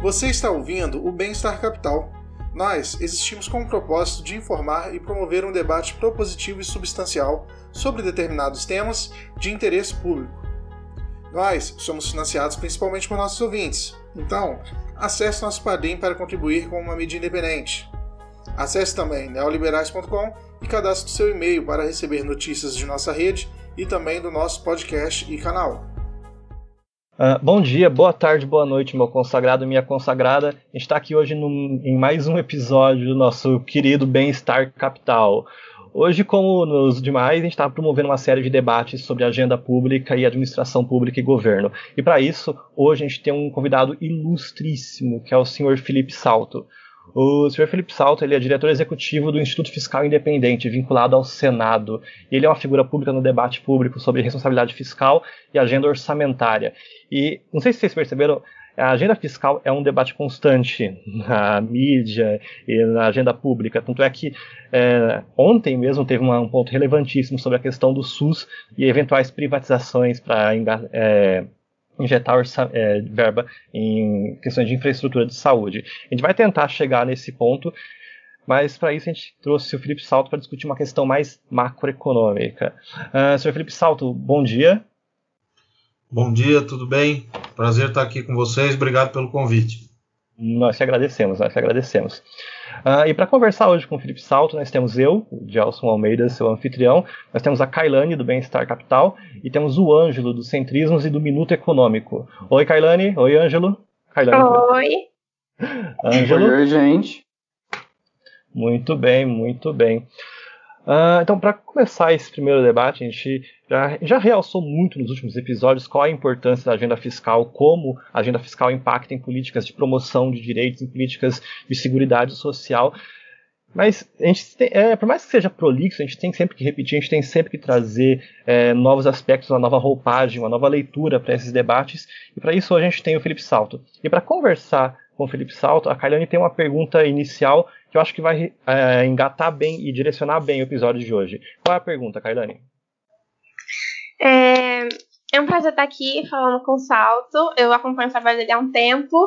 Você está ouvindo o Bem-Estar Capital. Nós existimos com o propósito de informar e promover um debate propositivo e substancial sobre determinados temas de interesse público. Nós somos financiados principalmente por nossos ouvintes, então acesse nosso Padrim para contribuir com uma mídia independente. Acesse também neoliberais.com e cadastre seu e-mail para receber notícias de nossa rede e também do nosso podcast e canal. Uh, bom dia, boa tarde, boa noite, meu consagrado minha consagrada. Está aqui hoje num, em mais um episódio do nosso querido Bem-Estar Capital. Hoje, como nos demais, a gente está promovendo uma série de debates sobre agenda pública e administração pública e governo. E para isso, hoje a gente tem um convidado ilustríssimo, que é o senhor Felipe Salto. O Sr. Felipe Salto ele é diretor executivo do Instituto Fiscal Independente, vinculado ao Senado. Ele é uma figura pública no debate público sobre responsabilidade fiscal e agenda orçamentária. E não sei se vocês perceberam, a agenda fiscal é um debate constante na mídia e na agenda pública. Tanto é que é, ontem mesmo teve uma, um ponto relevantíssimo sobre a questão do SUS e eventuais privatizações para é, injetar é, verba em questões de infraestrutura de saúde. A gente vai tentar chegar nesse ponto, mas para isso a gente trouxe o Felipe Salto para discutir uma questão mais macroeconômica. Uh, Felipe Salto, bom dia. Bom dia, tudo bem? Prazer estar aqui com vocês, obrigado pelo convite. Nós te agradecemos, nós te agradecemos. Uh, e para conversar hoje com o Felipe Salto, nós temos eu, o Gelson Almeida, seu anfitrião, nós temos a Kailane, do Bem-Estar Capital, e temos o Ângelo, do Centrismos e do Minuto Econômico. Oi, Kailane. Oi, Ângelo. Kailane, Oi. Ângelo. Oi, gente. Muito bem, muito bem. Uh, então, para começar esse primeiro debate, a gente já, já, realçou muito nos últimos episódios qual a importância da agenda fiscal, como a agenda fiscal impacta em políticas de promoção de direitos, em políticas de segurança social. Mas a gente tem, é, por mais que seja prolixo, a gente tem sempre que repetir, a gente tem sempre que trazer é, novos aspectos, uma nova roupagem, uma nova leitura para esses debates. E para isso a gente tem o Felipe Salto. E para conversar com o Felipe Salto, a Kailane tem uma pergunta inicial que eu acho que vai é, engatar bem e direcionar bem o episódio de hoje. Qual é a pergunta, Kailane? É, é um prazer estar aqui falando com o Salto. Eu acompanho o trabalho dele há um tempo.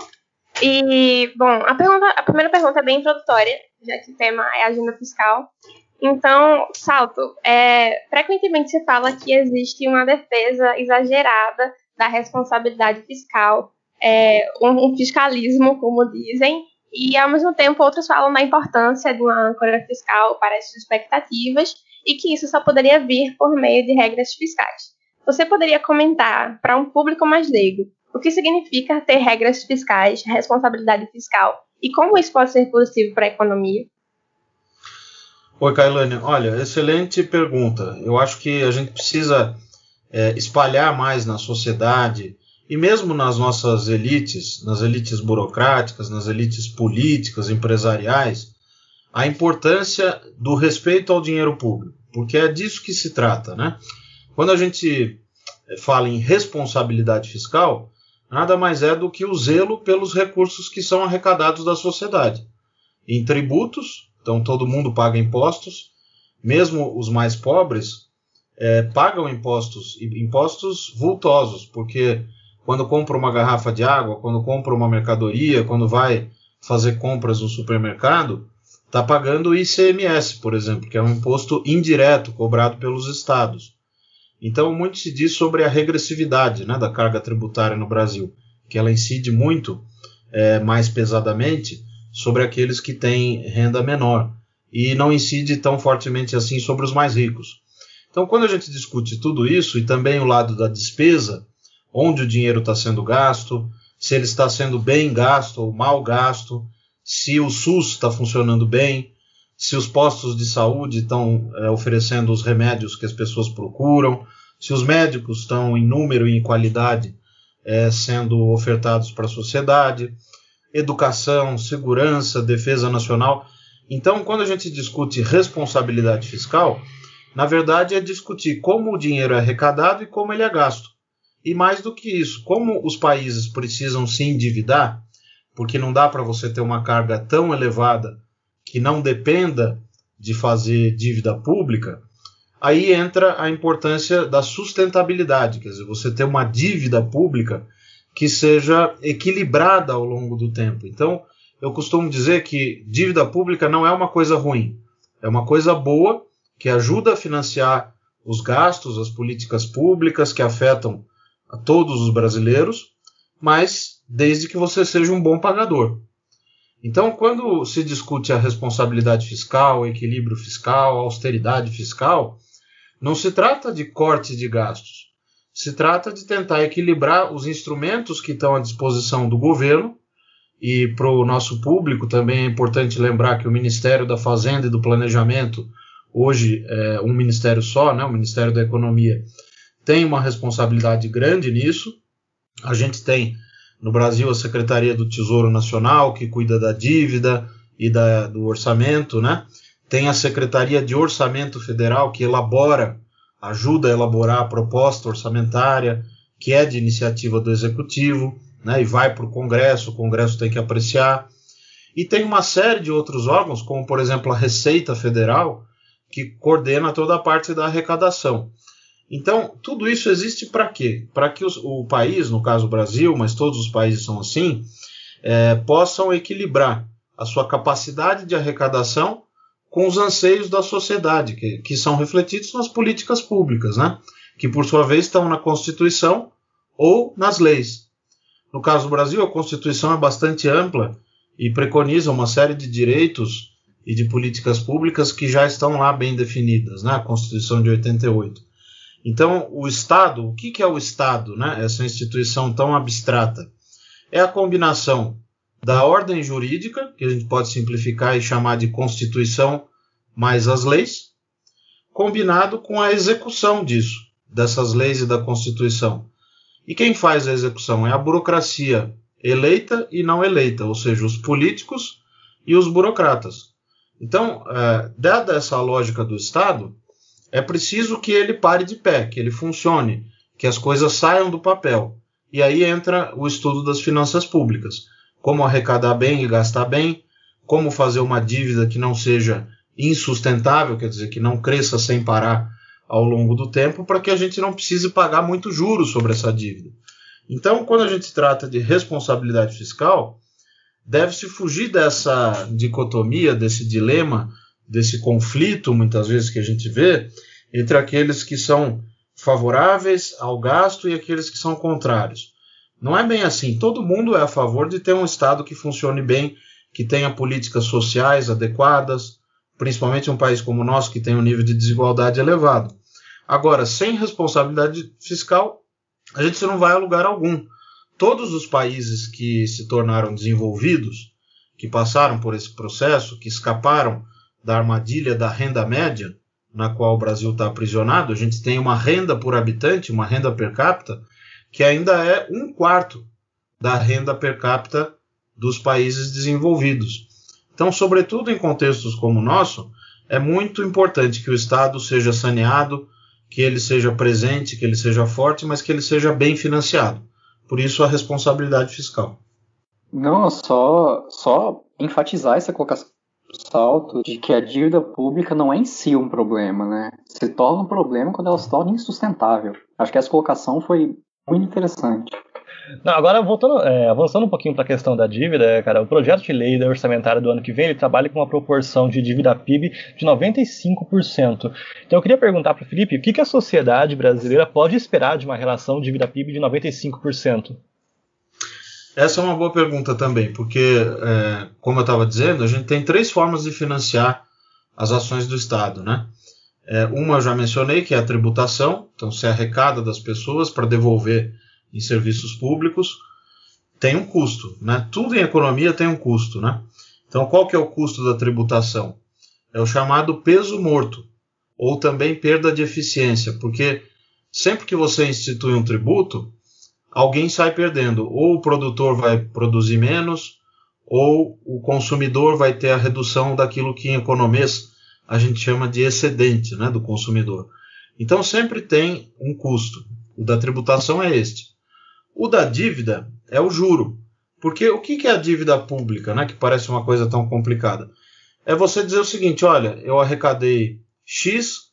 E, bom, a, pergunta, a primeira pergunta é bem introdutória, já que o tema é agenda fiscal. Então, Salto, é, frequentemente se fala que existe uma defesa exagerada da responsabilidade fiscal, é, um, um fiscalismo, como dizem, e ao mesmo tempo outros falam da importância de uma âncora fiscal para essas expectativas e que isso só poderia vir por meio de regras fiscais. Você poderia comentar para um público mais leigo o que significa ter regras fiscais, responsabilidade fiscal e como isso pode ser positivo para a economia? Oi, Kailane. Olha, excelente pergunta. Eu acho que a gente precisa é, espalhar mais na sociedade e mesmo nas nossas elites, nas elites burocráticas, nas elites políticas, empresariais, a importância do respeito ao dinheiro público, porque é disso que se trata, né? Quando a gente fala em responsabilidade fiscal, nada mais é do que o zelo pelos recursos que são arrecadados da sociedade. Em tributos, então todo mundo paga impostos, mesmo os mais pobres é, pagam impostos, impostos vultosos, porque quando compra uma garrafa de água, quando compra uma mercadoria, quando vai fazer compras no supermercado, está pagando o ICMS, por exemplo, que é um imposto indireto cobrado pelos estados. Então, muito se diz sobre a regressividade né, da carga tributária no Brasil, que ela incide muito é, mais pesadamente sobre aqueles que têm renda menor e não incide tão fortemente assim sobre os mais ricos. Então, quando a gente discute tudo isso e também o lado da despesa, onde o dinheiro está sendo gasto, se ele está sendo bem gasto ou mal gasto, se o SUS está funcionando bem, se os postos de saúde estão é, oferecendo os remédios que as pessoas procuram, se os médicos estão em número e em qualidade é, sendo ofertados para a sociedade, educação, segurança, defesa nacional. Então, quando a gente discute responsabilidade fiscal, na verdade é discutir como o dinheiro é arrecadado e como ele é gasto. E mais do que isso, como os países precisam se endividar, porque não dá para você ter uma carga tão elevada que não dependa de fazer dívida pública, aí entra a importância da sustentabilidade, quer dizer, você ter uma dívida pública que seja equilibrada ao longo do tempo. Então, eu costumo dizer que dívida pública não é uma coisa ruim, é uma coisa boa que ajuda a financiar os gastos, as políticas públicas que afetam a todos os brasileiros, mas desde que você seja um bom pagador. Então, quando se discute a responsabilidade fiscal, equilíbrio fiscal, austeridade fiscal, não se trata de corte de gastos. Se trata de tentar equilibrar os instrumentos que estão à disposição do governo. E para o nosso público também é importante lembrar que o Ministério da Fazenda e do Planejamento, hoje é um ministério só, né, o Ministério da Economia, tem uma responsabilidade grande nisso. A gente tem no Brasil a Secretaria do Tesouro Nacional, que cuida da dívida e da, do orçamento, né? Tem a Secretaria de Orçamento Federal, que elabora, ajuda a elaborar a proposta orçamentária, que é de iniciativa do Executivo, né? E vai para o Congresso, o Congresso tem que apreciar. E tem uma série de outros órgãos, como por exemplo a Receita Federal, que coordena toda a parte da arrecadação. Então, tudo isso existe para quê? Para que os, o país, no caso o Brasil, mas todos os países são assim, é, possam equilibrar a sua capacidade de arrecadação com os anseios da sociedade, que, que são refletidos nas políticas públicas, né? que por sua vez estão na Constituição ou nas leis. No caso do Brasil, a Constituição é bastante ampla e preconiza uma série de direitos e de políticas públicas que já estão lá bem definidas, né? a Constituição de 88. Então, o Estado, o que, que é o Estado, né? essa instituição tão abstrata? É a combinação da ordem jurídica, que a gente pode simplificar e chamar de Constituição mais as leis, combinado com a execução disso, dessas leis e da Constituição. E quem faz a execução é a burocracia eleita e não eleita, ou seja, os políticos e os burocratas. Então, é, dada essa lógica do Estado, é preciso que ele pare de pé, que ele funcione, que as coisas saiam do papel. E aí entra o estudo das finanças públicas. Como arrecadar bem e gastar bem, como fazer uma dívida que não seja insustentável, quer dizer, que não cresça sem parar ao longo do tempo, para que a gente não precise pagar muito juros sobre essa dívida. Então, quando a gente trata de responsabilidade fiscal, deve-se fugir dessa dicotomia, desse dilema desse conflito, muitas vezes, que a gente vê entre aqueles que são favoráveis ao gasto e aqueles que são contrários. Não é bem assim. Todo mundo é a favor de ter um Estado que funcione bem, que tenha políticas sociais adequadas, principalmente um país como o nosso, que tem um nível de desigualdade elevado. Agora, sem responsabilidade fiscal, a gente não vai a lugar algum. Todos os países que se tornaram desenvolvidos, que passaram por esse processo, que escaparam da armadilha da renda média, na qual o Brasil está aprisionado, a gente tem uma renda por habitante, uma renda per capita, que ainda é um quarto da renda per capita dos países desenvolvidos. Então, sobretudo em contextos como o nosso, é muito importante que o Estado seja saneado, que ele seja presente, que ele seja forte, mas que ele seja bem financiado. Por isso a responsabilidade fiscal. Não, só, só enfatizar essa colocação salto de que a dívida pública não é em si um problema, né? Se torna um problema quando ela se torna insustentável. Acho que essa colocação foi muito interessante. Não, agora voltando, é, avançando um pouquinho para a questão da dívida, cara, o projeto de lei da orçamentária do ano que vem ele trabalha com uma proporção de dívida PIB de 95%. Então eu queria perguntar para o Felipe o que, que a sociedade brasileira pode esperar de uma relação dívida PIB de 95%. Essa é uma boa pergunta também, porque, é, como eu estava dizendo, a gente tem três formas de financiar as ações do Estado, né? É, uma eu já mencionei, que é a tributação, então se arrecada das pessoas para devolver em serviços públicos, tem um custo, né? Tudo em economia tem um custo, né? Então, qual que é o custo da tributação? É o chamado peso morto, ou também perda de eficiência, porque sempre que você institui um tributo, alguém sai perdendo. Ou o produtor vai produzir menos, ou o consumidor vai ter a redução daquilo que em economês a gente chama de excedente né, do consumidor. Então sempre tem um custo. O da tributação é este. O da dívida é o juro. Porque o que é a dívida pública, né, que parece uma coisa tão complicada? É você dizer o seguinte: olha, eu arrecadei X,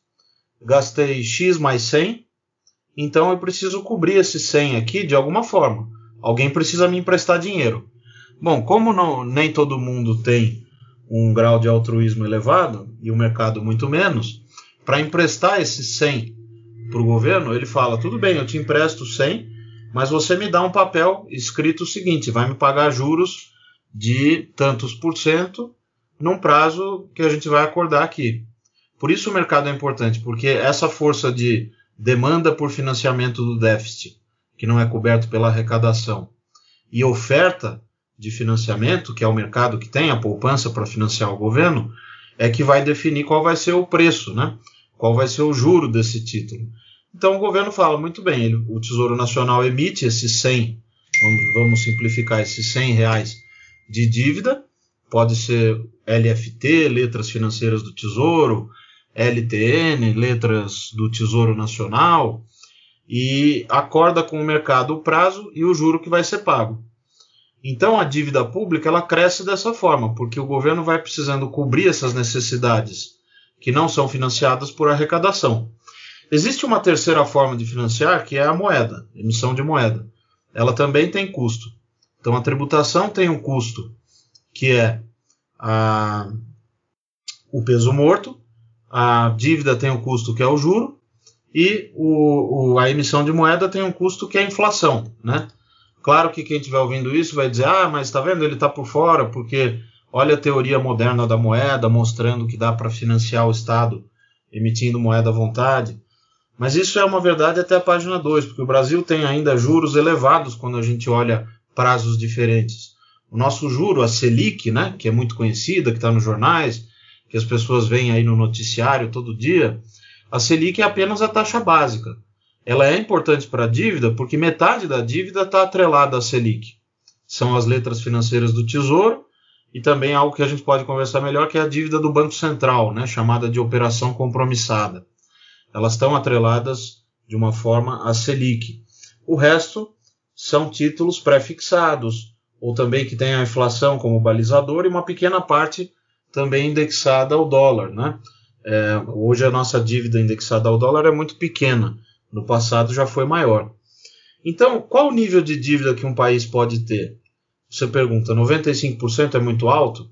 gastei X mais 100, então eu preciso cobrir esse 100 aqui de alguma forma. alguém precisa me emprestar dinheiro. Bom, como não, nem todo mundo tem um grau de altruísmo elevado e o mercado muito menos, para emprestar esses 100 para o governo, ele fala: tudo bem, eu te empresto 100, mas você me dá um papel escrito o seguinte: vai me pagar juros de tantos por cento num prazo que a gente vai acordar aqui. Por isso o mercado é importante, porque essa força de demanda por financiamento do déficit, que não é coberto pela arrecadação, e oferta de financiamento, que é o mercado que tem a poupança para financiar o governo, é que vai definir qual vai ser o preço, né? qual vai ser o juro desse título. Então o governo fala, muito bem, ele, o Tesouro Nacional emite esses 100, vamos, vamos simplificar, esses 100 reais de dívida, pode ser LFT, letras financeiras do Tesouro, LTN, letras do Tesouro Nacional, e acorda com o mercado o prazo e o juro que vai ser pago. Então a dívida pública ela cresce dessa forma, porque o governo vai precisando cobrir essas necessidades que não são financiadas por arrecadação. Existe uma terceira forma de financiar, que é a moeda, emissão de moeda. Ela também tem custo. Então a tributação tem um custo, que é a, o peso morto, a dívida tem um custo que é o juro, e o, o, a emissão de moeda tem um custo que é a inflação. Né? Claro que quem estiver ouvindo isso vai dizer, ah, mas está vendo, ele está por fora, porque olha a teoria moderna da moeda, mostrando que dá para financiar o Estado emitindo moeda à vontade. Mas isso é uma verdade até a página 2, porque o Brasil tem ainda juros elevados quando a gente olha prazos diferentes. O nosso juro, a Selic, né, que é muito conhecida, que está nos jornais, que as pessoas veem aí no noticiário todo dia, a Selic é apenas a taxa básica ela é importante para a dívida porque metade da dívida está atrelada à Selic. São as letras financeiras do Tesouro e também algo que a gente pode conversar melhor, que é a dívida do Banco Central, né, chamada de operação compromissada. Elas estão atreladas de uma forma à Selic. O resto são títulos pré-fixados, ou também que tem a inflação como balizador, e uma pequena parte também indexada ao dólar. Né? É, hoje a nossa dívida indexada ao dólar é muito pequena no passado já foi maior. Então, qual o nível de dívida que um país pode ter? Você pergunta, 95% é muito alto?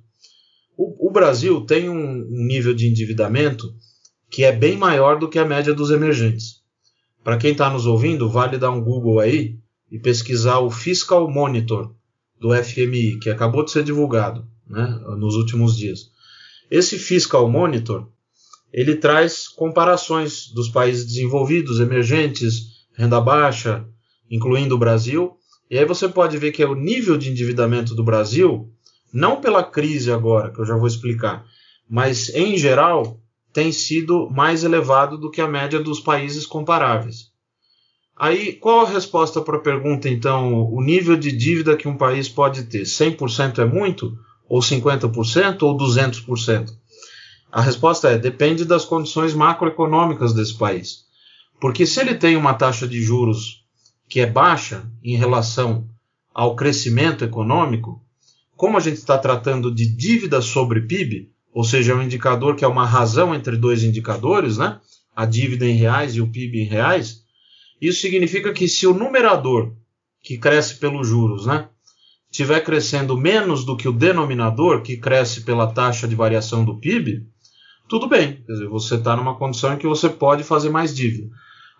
O, o Brasil tem um, um nível de endividamento que é bem maior do que a média dos emergentes. Para quem está nos ouvindo, vale dar um Google aí e pesquisar o Fiscal Monitor do FMI, que acabou de ser divulgado né, nos últimos dias. Esse Fiscal Monitor ele traz comparações dos países desenvolvidos, emergentes, renda baixa, incluindo o Brasil. E aí você pode ver que é o nível de endividamento do Brasil, não pela crise agora, que eu já vou explicar, mas em geral tem sido mais elevado do que a média dos países comparáveis. Aí, qual a resposta para a pergunta, então, o nível de dívida que um país pode ter? 100% é muito? Ou 50%? Ou 200%? A resposta é: depende das condições macroeconômicas desse país. Porque se ele tem uma taxa de juros que é baixa em relação ao crescimento econômico, como a gente está tratando de dívida sobre PIB, ou seja, é um indicador que é uma razão entre dois indicadores, né? a dívida em reais e o PIB em reais, isso significa que se o numerador, que cresce pelos juros, né, estiver crescendo menos do que o denominador, que cresce pela taxa de variação do PIB, tudo bem. Quer dizer, você está numa condição em que você pode fazer mais dívida.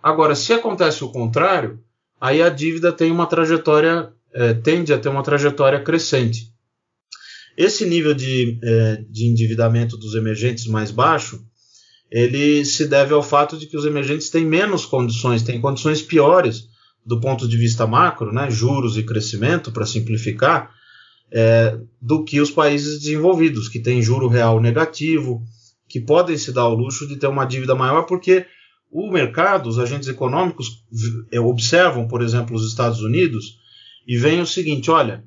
Agora, se acontece o contrário, aí a dívida tem uma trajetória, é, tende a ter uma trajetória crescente. Esse nível de, é, de endividamento dos emergentes mais baixo, ele se deve ao fato de que os emergentes têm menos condições, têm condições piores do ponto de vista macro, né, juros e crescimento, para simplificar, é, do que os países desenvolvidos, que têm juro real negativo, que podem se dar ao luxo de ter uma dívida maior, porque o mercado, os agentes econômicos eh, observam, por exemplo, os Estados Unidos e veem o seguinte: olha,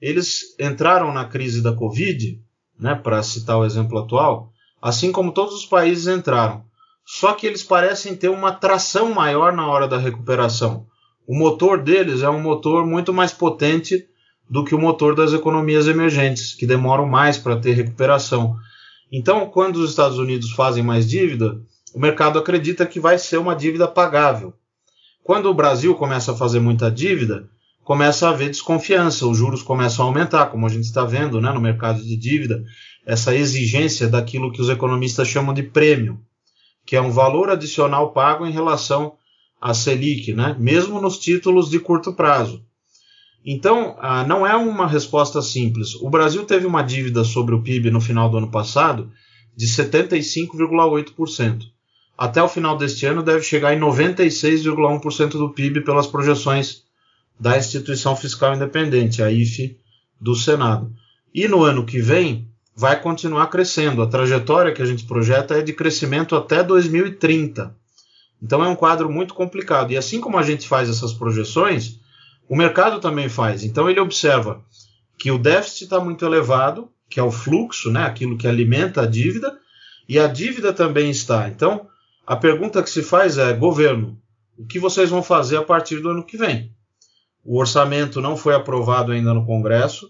eles entraram na crise da Covid, né, para citar o exemplo atual, assim como todos os países entraram. Só que eles parecem ter uma tração maior na hora da recuperação. O motor deles é um motor muito mais potente do que o motor das economias emergentes, que demoram mais para ter recuperação. Então, quando os Estados Unidos fazem mais dívida, o mercado acredita que vai ser uma dívida pagável. Quando o Brasil começa a fazer muita dívida, começa a haver desconfiança, os juros começam a aumentar, como a gente está vendo né, no mercado de dívida, essa exigência daquilo que os economistas chamam de prêmio, que é um valor adicional pago em relação à Selic, né, mesmo nos títulos de curto prazo. Então, ah, não é uma resposta simples. O Brasil teve uma dívida sobre o PIB no final do ano passado de 75,8%. Até o final deste ano deve chegar em 96,1% do PIB pelas projeções da instituição fiscal independente, a IFE do Senado. E no ano que vem vai continuar crescendo. A trajetória que a gente projeta é de crescimento até 2030. Então é um quadro muito complicado. E assim como a gente faz essas projeções, o mercado também faz. Então ele observa que o déficit está muito elevado, que é o fluxo, né, aquilo que alimenta a dívida, e a dívida também está. Então a pergunta que se faz é: governo, o que vocês vão fazer a partir do ano que vem? O orçamento não foi aprovado ainda no Congresso.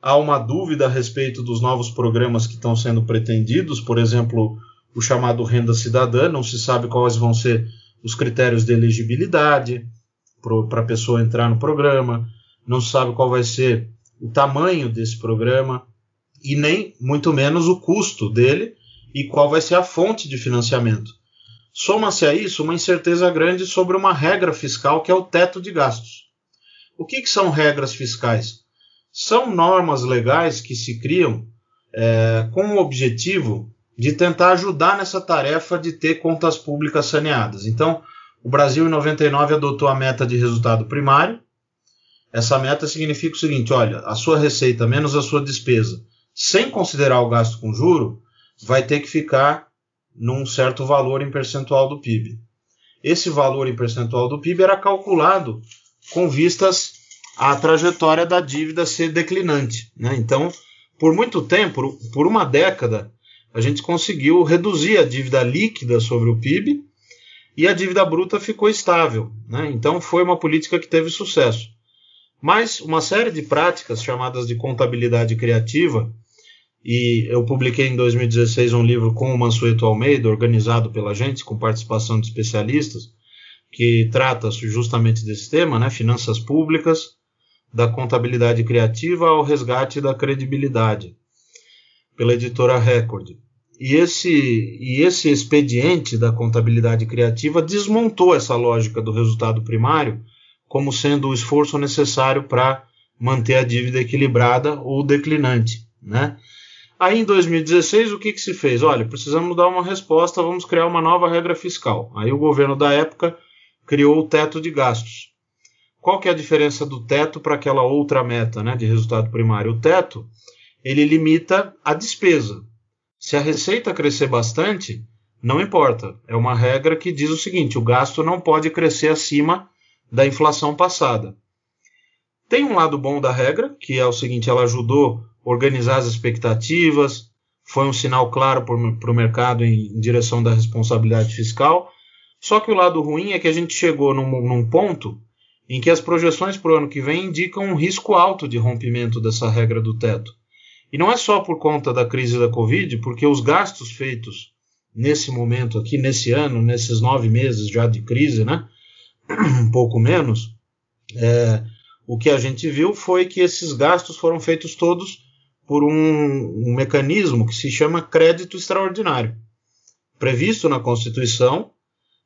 Há uma dúvida a respeito dos novos programas que estão sendo pretendidos, por exemplo, o chamado Renda Cidadã, não se sabe quais vão ser os critérios de elegibilidade para a pessoa entrar no programa, não se sabe qual vai ser o tamanho desse programa e nem muito menos o custo dele e qual vai ser a fonte de financiamento. Soma-se a isso uma incerteza grande sobre uma regra fiscal que é o teto de gastos. O que, que são regras fiscais? São normas legais que se criam é, com o objetivo de tentar ajudar nessa tarefa de ter contas públicas saneadas. Então, o Brasil em 99 adotou a meta de resultado primário. Essa meta significa o seguinte: olha, a sua receita menos a sua despesa, sem considerar o gasto com juro, vai ter que ficar num certo valor em percentual do PIB. Esse valor em percentual do PIB era calculado com vistas à trajetória da dívida ser declinante. Né? Então, por muito tempo, por uma década, a gente conseguiu reduzir a dívida líquida sobre o PIB e a dívida bruta ficou estável. Né? Então, foi uma política que teve sucesso. Mas uma série de práticas chamadas de contabilidade criativa, e eu publiquei em 2016 um livro com o Mansueto Almeida, organizado pela gente, com participação de especialistas, que trata justamente desse tema, né, finanças públicas, da contabilidade criativa ao resgate da credibilidade, pela editora Record. E esse, e esse expediente da contabilidade criativa desmontou essa lógica do resultado primário como sendo o esforço necessário para manter a dívida equilibrada ou declinante. Né? Aí em 2016, o que, que se fez? Olha, precisamos dar uma resposta, vamos criar uma nova regra fiscal. Aí o governo da época criou o teto de gastos. Qual que é a diferença do teto para aquela outra meta né, de resultado primário? O teto ele limita a despesa. Se a receita crescer bastante, não importa. É uma regra que diz o seguinte: o gasto não pode crescer acima da inflação passada. Tem um lado bom da regra, que é o seguinte: ela ajudou a organizar as expectativas, foi um sinal claro para o mercado em, em direção da responsabilidade fiscal só que o lado ruim é que a gente chegou num, num ponto em que as projeções para o ano que vem indicam um risco alto de rompimento dessa regra do teto. E não é só por conta da crise da Covid, porque os gastos feitos nesse momento aqui, nesse ano, nesses nove meses já de crise, né? um pouco menos, é, o que a gente viu foi que esses gastos foram feitos todos por um, um mecanismo que se chama crédito extraordinário, previsto na Constituição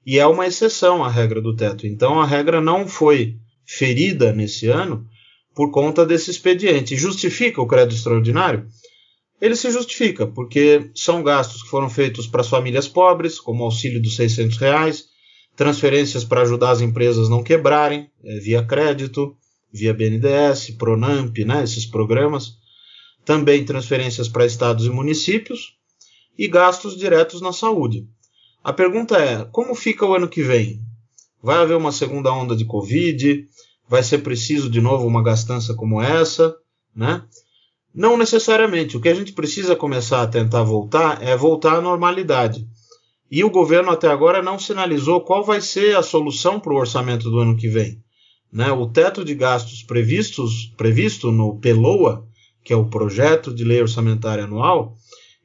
e é uma exceção à regra do teto. Então a regra não foi ferida nesse ano por conta desse expediente. Justifica o crédito extraordinário? Ele se justifica, porque são gastos que foram feitos para as famílias pobres, como auxílio dos 600 reais, transferências para ajudar as empresas não quebrarem, é, via crédito, via BNDES, Pronamp, né, esses programas. Também transferências para estados e municípios e gastos diretos na saúde. A pergunta é: como fica o ano que vem? Vai haver uma segunda onda de Covid? Vai ser preciso de novo uma gastança como essa? Né? Não necessariamente. O que a gente precisa começar a tentar voltar é voltar à normalidade. E o governo até agora não sinalizou qual vai ser a solução para o orçamento do ano que vem. Né? O teto de gastos previstos, previsto no PELOA, que é o Projeto de Lei Orçamentária Anual,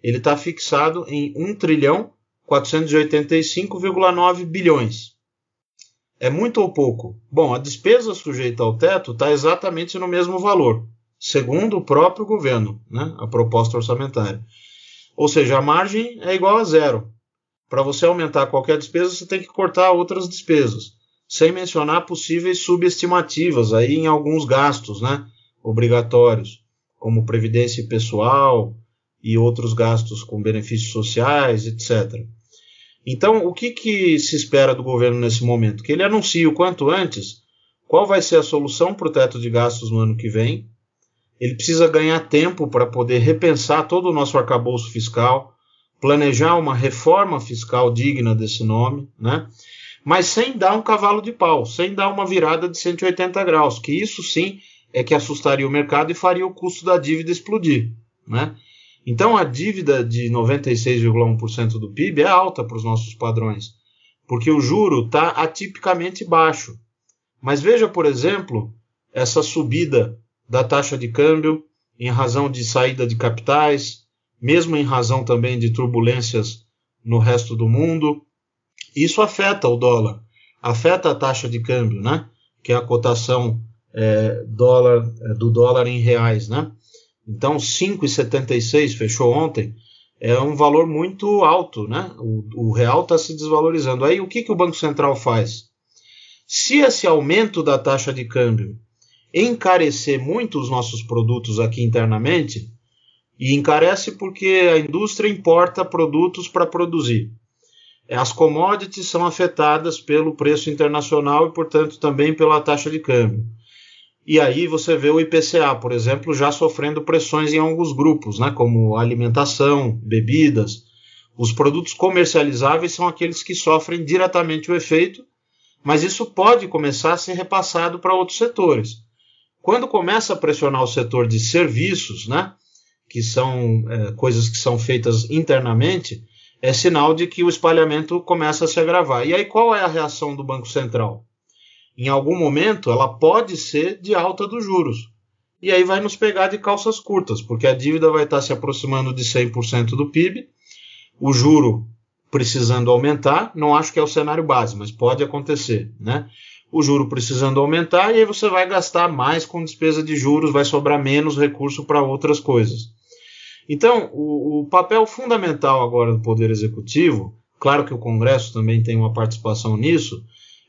ele está fixado em 1 trilhão 485,9 bilhões. É muito ou pouco? Bom, a despesa sujeita ao teto está exatamente no mesmo valor, segundo o próprio governo, né, a proposta orçamentária. Ou seja, a margem é igual a zero. Para você aumentar qualquer despesa, você tem que cortar outras despesas, sem mencionar possíveis subestimativas aí em alguns gastos né, obrigatórios, como previdência pessoal e outros gastos com benefícios sociais, etc. Então, o que, que se espera do governo nesse momento? Que ele anuncie o quanto antes qual vai ser a solução para o teto de gastos no ano que vem. Ele precisa ganhar tempo para poder repensar todo o nosso arcabouço fiscal, planejar uma reforma fiscal digna desse nome, né? mas sem dar um cavalo de pau, sem dar uma virada de 180 graus, que isso sim é que assustaria o mercado e faria o custo da dívida explodir. Né? Então a dívida de 96,1% do PIB é alta para os nossos padrões, porque o juro está atipicamente baixo. Mas veja, por exemplo, essa subida da taxa de câmbio em razão de saída de capitais, mesmo em razão também de turbulências no resto do mundo. Isso afeta o dólar, afeta a taxa de câmbio, né? que é a cotação é, dólar, é, do dólar em reais. Né? Então, 5,76 fechou ontem, é um valor muito alto. Né? O, o real está se desvalorizando. Aí o que, que o Banco Central faz? Se esse aumento da taxa de câmbio encarecer muito os nossos produtos aqui internamente, e encarece porque a indústria importa produtos para produzir. As commodities são afetadas pelo preço internacional e, portanto, também pela taxa de câmbio. E aí você vê o IPCA, por exemplo, já sofrendo pressões em alguns grupos, né, como alimentação, bebidas. Os produtos comercializáveis são aqueles que sofrem diretamente o efeito, mas isso pode começar a ser repassado para outros setores. Quando começa a pressionar o setor de serviços, né, que são é, coisas que são feitas internamente, é sinal de que o espalhamento começa a se agravar. E aí qual é a reação do Banco Central? Em algum momento ela pode ser de alta dos juros. E aí vai nos pegar de calças curtas, porque a dívida vai estar se aproximando de 100% do PIB, o juro precisando aumentar, não acho que é o cenário base, mas pode acontecer, né? O juro precisando aumentar e aí você vai gastar mais com despesa de juros, vai sobrar menos recurso para outras coisas. Então, o, o, papel fundamental agora do Poder Executivo, claro que o Congresso também tem uma participação nisso,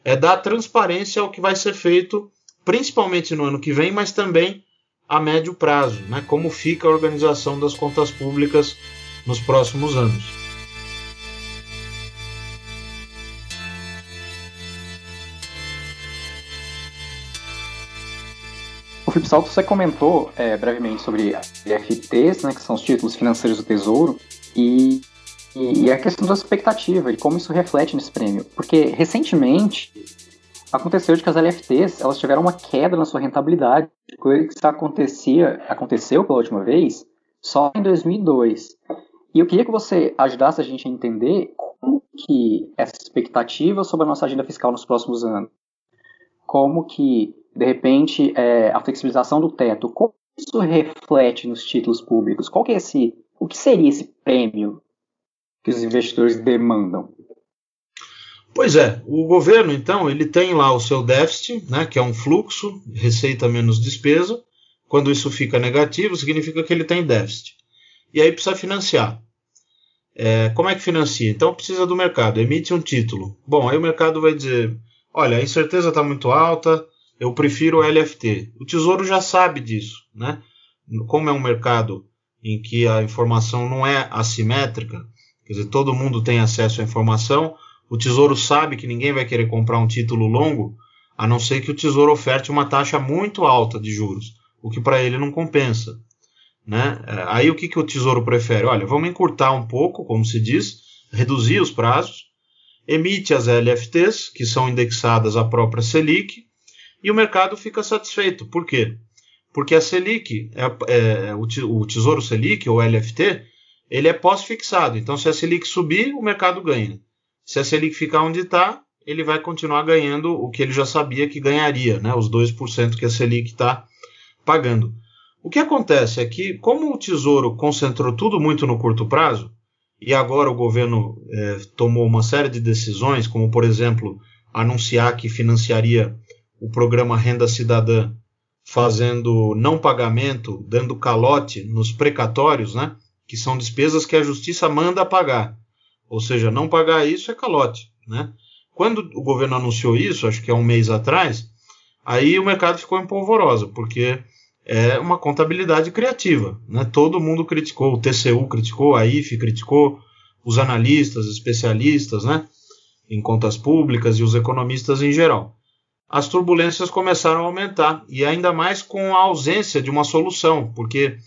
é dar transparência ao que vai ser feito, principalmente no ano que vem, mas também a médio prazo, né? como fica a organização das contas públicas nos próximos anos. O Felipe Salto, você comentou é, brevemente sobre FTs, né, que são os títulos financeiros do Tesouro, e, e a questão da expectativa, de como isso reflete nesse prêmio. Porque, recentemente, aconteceu de que as LFTs elas tiveram uma queda na sua rentabilidade, coisa que acontecia, aconteceu pela última vez só em 2002. E eu queria que você ajudasse a gente a entender como que essa expectativa sobre a nossa agenda fiscal nos próximos anos, como que de repente, é, a flexibilização do teto, como isso reflete nos títulos públicos? Qual que é esse, o que seria esse prêmio que os investidores demandam? Pois é, o governo então ele tem lá o seu déficit, né, que é um fluxo, receita menos despesa. Quando isso fica negativo, significa que ele tem déficit. E aí precisa financiar. É, como é que financia? Então precisa do mercado, emite um título. Bom, aí o mercado vai dizer: olha, a incerteza está muito alta, eu prefiro o LFT. O Tesouro já sabe disso, né? Como é um mercado em que a informação não é assimétrica, quer dizer, todo mundo tem acesso à informação, o Tesouro sabe que ninguém vai querer comprar um título longo, a não ser que o Tesouro oferte uma taxa muito alta de juros, o que para ele não compensa. Né? É, aí o que, que o Tesouro prefere? Olha, vamos encurtar um pouco, como se diz, reduzir os prazos, emite as LFTs, que são indexadas à própria Selic, e o mercado fica satisfeito. Por quê? Porque a Selic, é, é, o, Tesouro Selic, ou LFT, ele é pós-fixado. Então, se a Selic subir, o mercado ganha. Se a Selic ficar onde está, ele vai continuar ganhando o que ele já sabia que ganharia, né? os 2% que a Selic está pagando. O que acontece é que, como o Tesouro concentrou tudo muito no curto prazo, e agora o governo é, tomou uma série de decisões, como por exemplo anunciar que financiaria o programa Renda Cidadã fazendo não pagamento, dando calote nos precatórios, né? Que são despesas que a justiça manda pagar. Ou seja, não pagar isso é calote, né? Quando o governo anunciou isso, acho que é um mês atrás, aí o mercado ficou em polvorosa, porque é uma contabilidade criativa, né? Todo mundo criticou, o TCU criticou, a IFE criticou, os analistas, especialistas, né? Em contas públicas e os economistas em geral as turbulências começaram a aumentar, e ainda mais com a ausência de uma solução, porque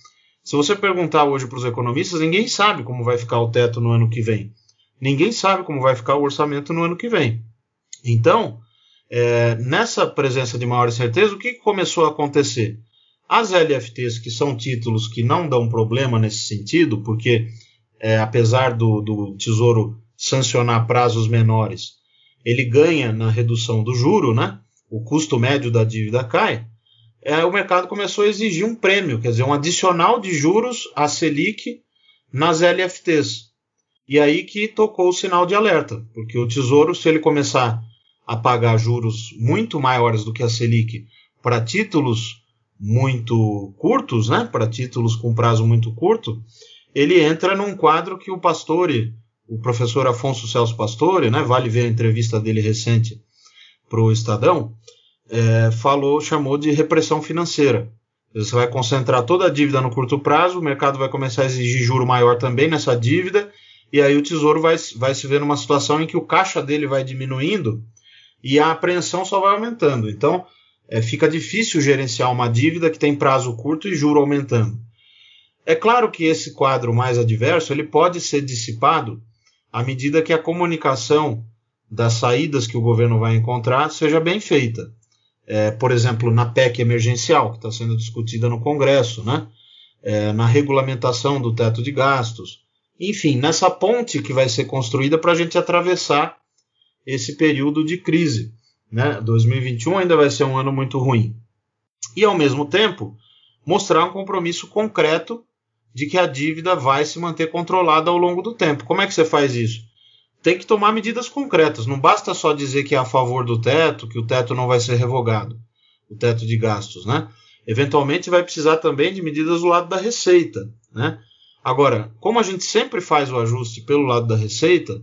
se você perguntar hoje para os economistas, ninguém sabe como vai ficar o teto no ano que vem. Ninguém sabe como vai ficar o orçamento no ano que vem. Então, é, nessa presença de maior incerteza, o que começou a acontecer? As LFTs, que são títulos que não dão problema nesse sentido, porque é, apesar do, do Tesouro sancionar prazos menores, ele ganha na redução do juro, né? o custo médio da dívida cai, é, o mercado começou a exigir um prêmio, quer dizer, um adicional de juros à Selic nas LFTs. E aí que tocou o sinal de alerta, porque o Tesouro, se ele começar a pagar juros muito maiores do que a Selic para títulos muito curtos, né, para títulos com prazo muito curto, ele entra num quadro que o Pastore, o professor Afonso Celso Pastore, né, vale ver a entrevista dele recente para o Estadão, é, falou, chamou de repressão financeira. Você vai concentrar toda a dívida no curto prazo, o mercado vai começar a exigir juro maior também nessa dívida, e aí o Tesouro vai, vai se ver numa situação em que o caixa dele vai diminuindo e a apreensão só vai aumentando. Então, é, fica difícil gerenciar uma dívida que tem prazo curto e juro aumentando. É claro que esse quadro mais adverso ele pode ser dissipado à medida que a comunicação das saídas que o governo vai encontrar seja bem feita. É, por exemplo, na PEC emergencial, que está sendo discutida no Congresso, né? É, na regulamentação do teto de gastos, enfim, nessa ponte que vai ser construída para a gente atravessar esse período de crise. Né? 2021 ainda vai ser um ano muito ruim. E, ao mesmo tempo, mostrar um compromisso concreto de que a dívida vai se manter controlada ao longo do tempo. Como é que você faz isso? Tem que tomar medidas concretas. Não basta só dizer que é a favor do teto, que o teto não vai ser revogado, o teto de gastos, né? Eventualmente vai precisar também de medidas do lado da receita, né? Agora, como a gente sempre faz o ajuste pelo lado da receita,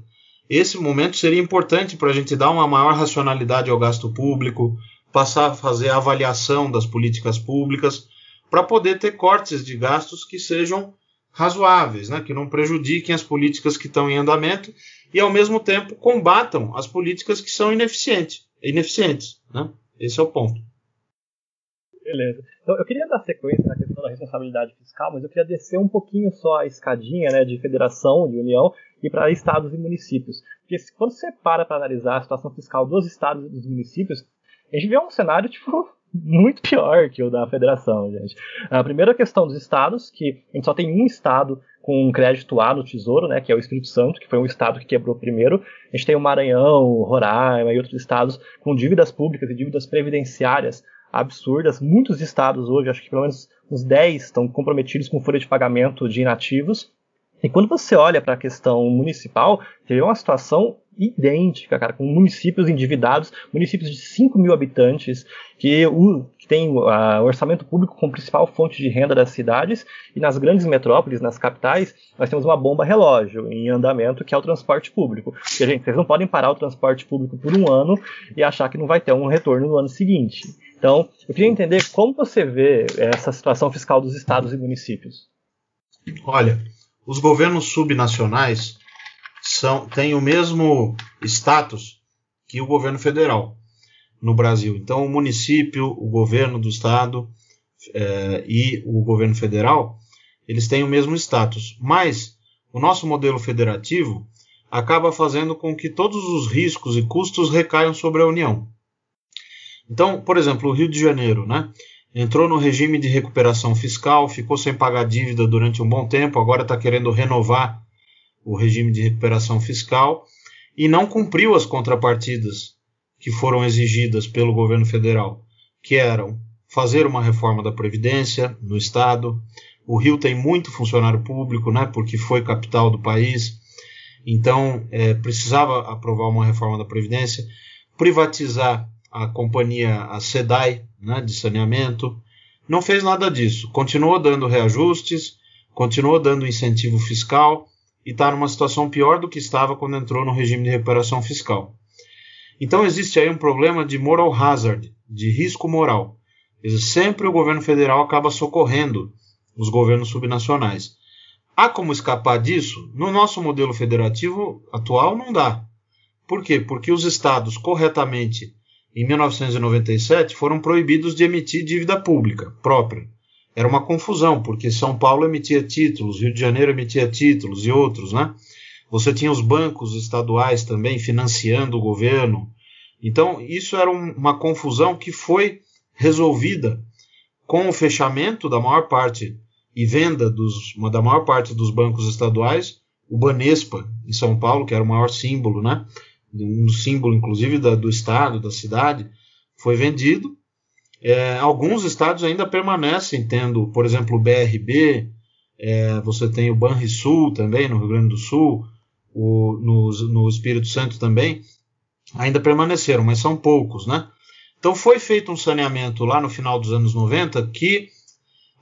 esse momento seria importante para a gente dar uma maior racionalidade ao gasto público, passar a fazer a avaliação das políticas públicas, para poder ter cortes de gastos que sejam razoáveis, né? que não prejudiquem as políticas que estão em andamento e, ao mesmo tempo, combatam as políticas que são ineficientes. ineficientes né? Esse é o ponto. Beleza. Então, eu queria dar sequência na questão da responsabilidade fiscal, mas eu queria descer um pouquinho só a escadinha né, de federação, de união, e para estados e municípios. Porque quando você para para analisar a situação fiscal dos estados e dos municípios, a gente vê um cenário tipo muito pior que o da federação, gente. A primeira questão dos estados, que a gente só tem um estado com um crédito A no Tesouro, né, que é o Espírito Santo, que foi um estado que quebrou primeiro. A gente tem o Maranhão, o Roraima e outros estados com dívidas públicas e dívidas previdenciárias absurdas. Muitos estados hoje, acho que pelo menos uns 10 estão comprometidos com folha de pagamento de inativos. E quando você olha para a questão municipal, teve uma situação idêntica, cara, com municípios endividados, municípios de 5 mil habitantes, que, o, que tem o orçamento público como principal fonte de renda das cidades, e nas grandes metrópoles, nas capitais, nós temos uma bomba relógio em andamento, que é o transporte público. Porque, gente, vocês não podem parar o transporte público por um ano e achar que não vai ter um retorno no ano seguinte. Então, eu queria entender como você vê essa situação fiscal dos estados e municípios. Olha, os governos subnacionais são, têm o mesmo status que o governo federal no Brasil. Então, o município, o governo do estado é, e o governo federal, eles têm o mesmo status. Mas o nosso modelo federativo acaba fazendo com que todos os riscos e custos recaiam sobre a União. Então, por exemplo, o Rio de Janeiro, né? entrou no regime de recuperação fiscal, ficou sem pagar dívida durante um bom tempo, agora está querendo renovar o regime de recuperação fiscal e não cumpriu as contrapartidas que foram exigidas pelo governo federal, que eram fazer uma reforma da Previdência no Estado. O Rio tem muito funcionário público, né, porque foi capital do país, então é, precisava aprovar uma reforma da Previdência privatizar a companhia, a SEDAI, né, de saneamento. Não fez nada disso. Continuou dando reajustes, continuou dando incentivo fiscal e está numa situação pior do que estava quando entrou no regime de recuperação fiscal. Então existe aí um problema de moral hazard, de risco moral. Sempre o governo federal acaba socorrendo os governos subnacionais. Há como escapar disso? No nosso modelo federativo atual não dá. Por quê? Porque os estados corretamente em 1997 foram proibidos de emitir dívida pública própria. Era uma confusão, porque São Paulo emitia títulos, Rio de Janeiro emitia títulos e outros, né? Você tinha os bancos estaduais também financiando o governo. Então, isso era um, uma confusão que foi resolvida com o fechamento da maior parte e venda dos, da maior parte dos bancos estaduais, o Banespa, em São Paulo, que era o maior símbolo, né? um símbolo, inclusive, da, do estado, da cidade, foi vendido. É, alguns estados ainda permanecem tendo, por exemplo, o BRB, é, você tem o Banrisul também, no Rio Grande do Sul, o, no, no Espírito Santo também, ainda permaneceram, mas são poucos, né? Então foi feito um saneamento lá no final dos anos 90 que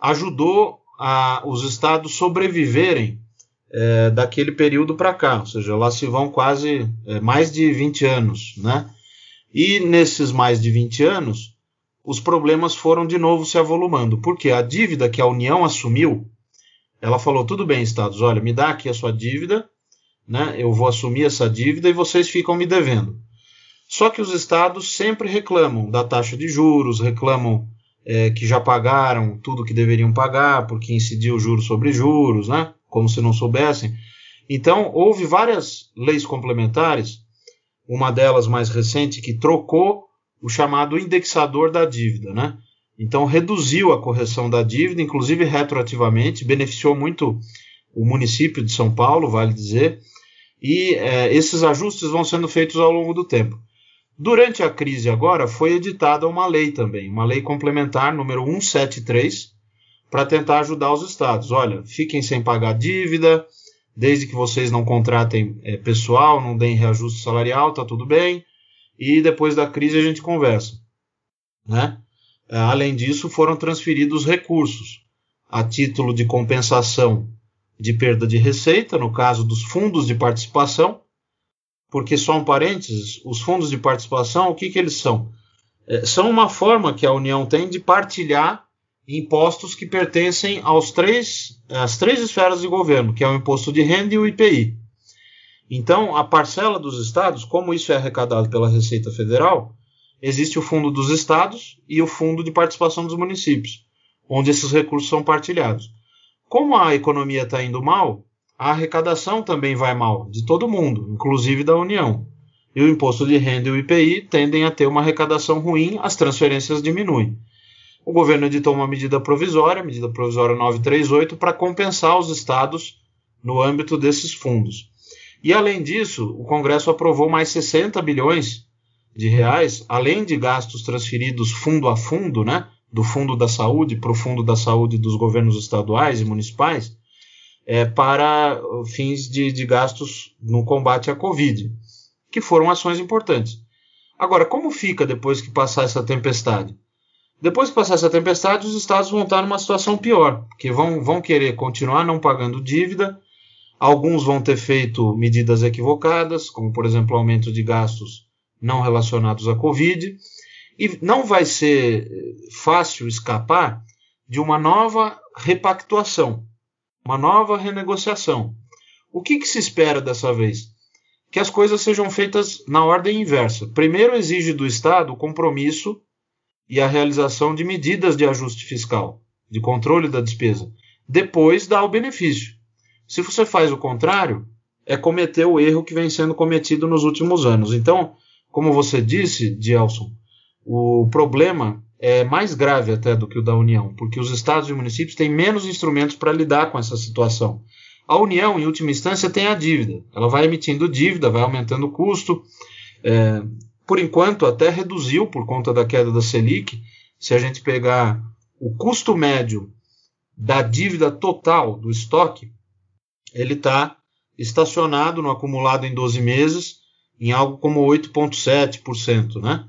ajudou a, os estados sobreviverem é, daquele período para cá, ou seja, lá se vão quase é, mais de 20 anos, né? E nesses mais de 20 anos, os problemas foram de novo se avolumando, porque a dívida que a União assumiu, ela falou: tudo bem, Estados, olha, me dá aqui a sua dívida, né? Eu vou assumir essa dívida e vocês ficam me devendo. Só que os estados sempre reclamam da taxa de juros, reclamam é, que já pagaram tudo que deveriam pagar, porque incidiu juros sobre juros, né? como se não soubessem. Então, houve várias leis complementares, uma delas mais recente, que trocou o chamado indexador da dívida, né? Então, reduziu a correção da dívida, inclusive retroativamente, beneficiou muito o município de São Paulo, vale dizer, e é, esses ajustes vão sendo feitos ao longo do tempo. Durante a crise agora, foi editada uma lei também, uma lei complementar número 173, para tentar ajudar os estados. Olha, fiquem sem pagar dívida, desde que vocês não contratem é, pessoal, não deem reajuste salarial, tá tudo bem. E depois da crise a gente conversa. Né? É, além disso, foram transferidos recursos a título de compensação de perda de receita, no caso dos fundos de participação, porque só um parênteses, os fundos de participação, o que, que eles são? É, são uma forma que a União tem de partilhar impostos que pertencem aos três, às três esferas de governo, que é o imposto de renda e o IPI. Então, a parcela dos estados, como isso é arrecadado pela Receita Federal, existe o fundo dos estados e o fundo de participação dos municípios, onde esses recursos são partilhados. Como a economia está indo mal, a arrecadação também vai mal, de todo mundo, inclusive da União. E o imposto de renda e o IPI tendem a ter uma arrecadação ruim, as transferências diminuem o governo editou uma medida provisória, medida provisória 938, para compensar os estados no âmbito desses fundos. E além disso, o Congresso aprovou mais 60 bilhões de reais, além de gastos transferidos fundo a fundo, né, do Fundo da Saúde para o Fundo da Saúde dos governos estaduais e municipais, é, para fins de, de gastos no combate à Covid, que foram ações importantes. Agora, como fica depois que passar essa tempestade? Depois que passar essa tempestade, os estados vão estar numa situação pior, porque vão, vão querer continuar não pagando dívida, alguns vão ter feito medidas equivocadas, como por exemplo aumento de gastos não relacionados à Covid, e não vai ser fácil escapar de uma nova repactuação, uma nova renegociação. O que, que se espera dessa vez? Que as coisas sejam feitas na ordem inversa. Primeiro exige do Estado o compromisso e a realização de medidas de ajuste fiscal, de controle da despesa. Depois dá o benefício. Se você faz o contrário, é cometer o erro que vem sendo cometido nos últimos anos. Então, como você disse, Dielson, o problema é mais grave até do que o da União, porque os estados e municípios têm menos instrumentos para lidar com essa situação. A União, em última instância, tem a dívida. Ela vai emitindo dívida, vai aumentando o custo. É, por enquanto, até reduziu por conta da queda da Selic. Se a gente pegar o custo médio da dívida total do estoque, ele está estacionado no acumulado em 12 meses em algo como 8,7%, né?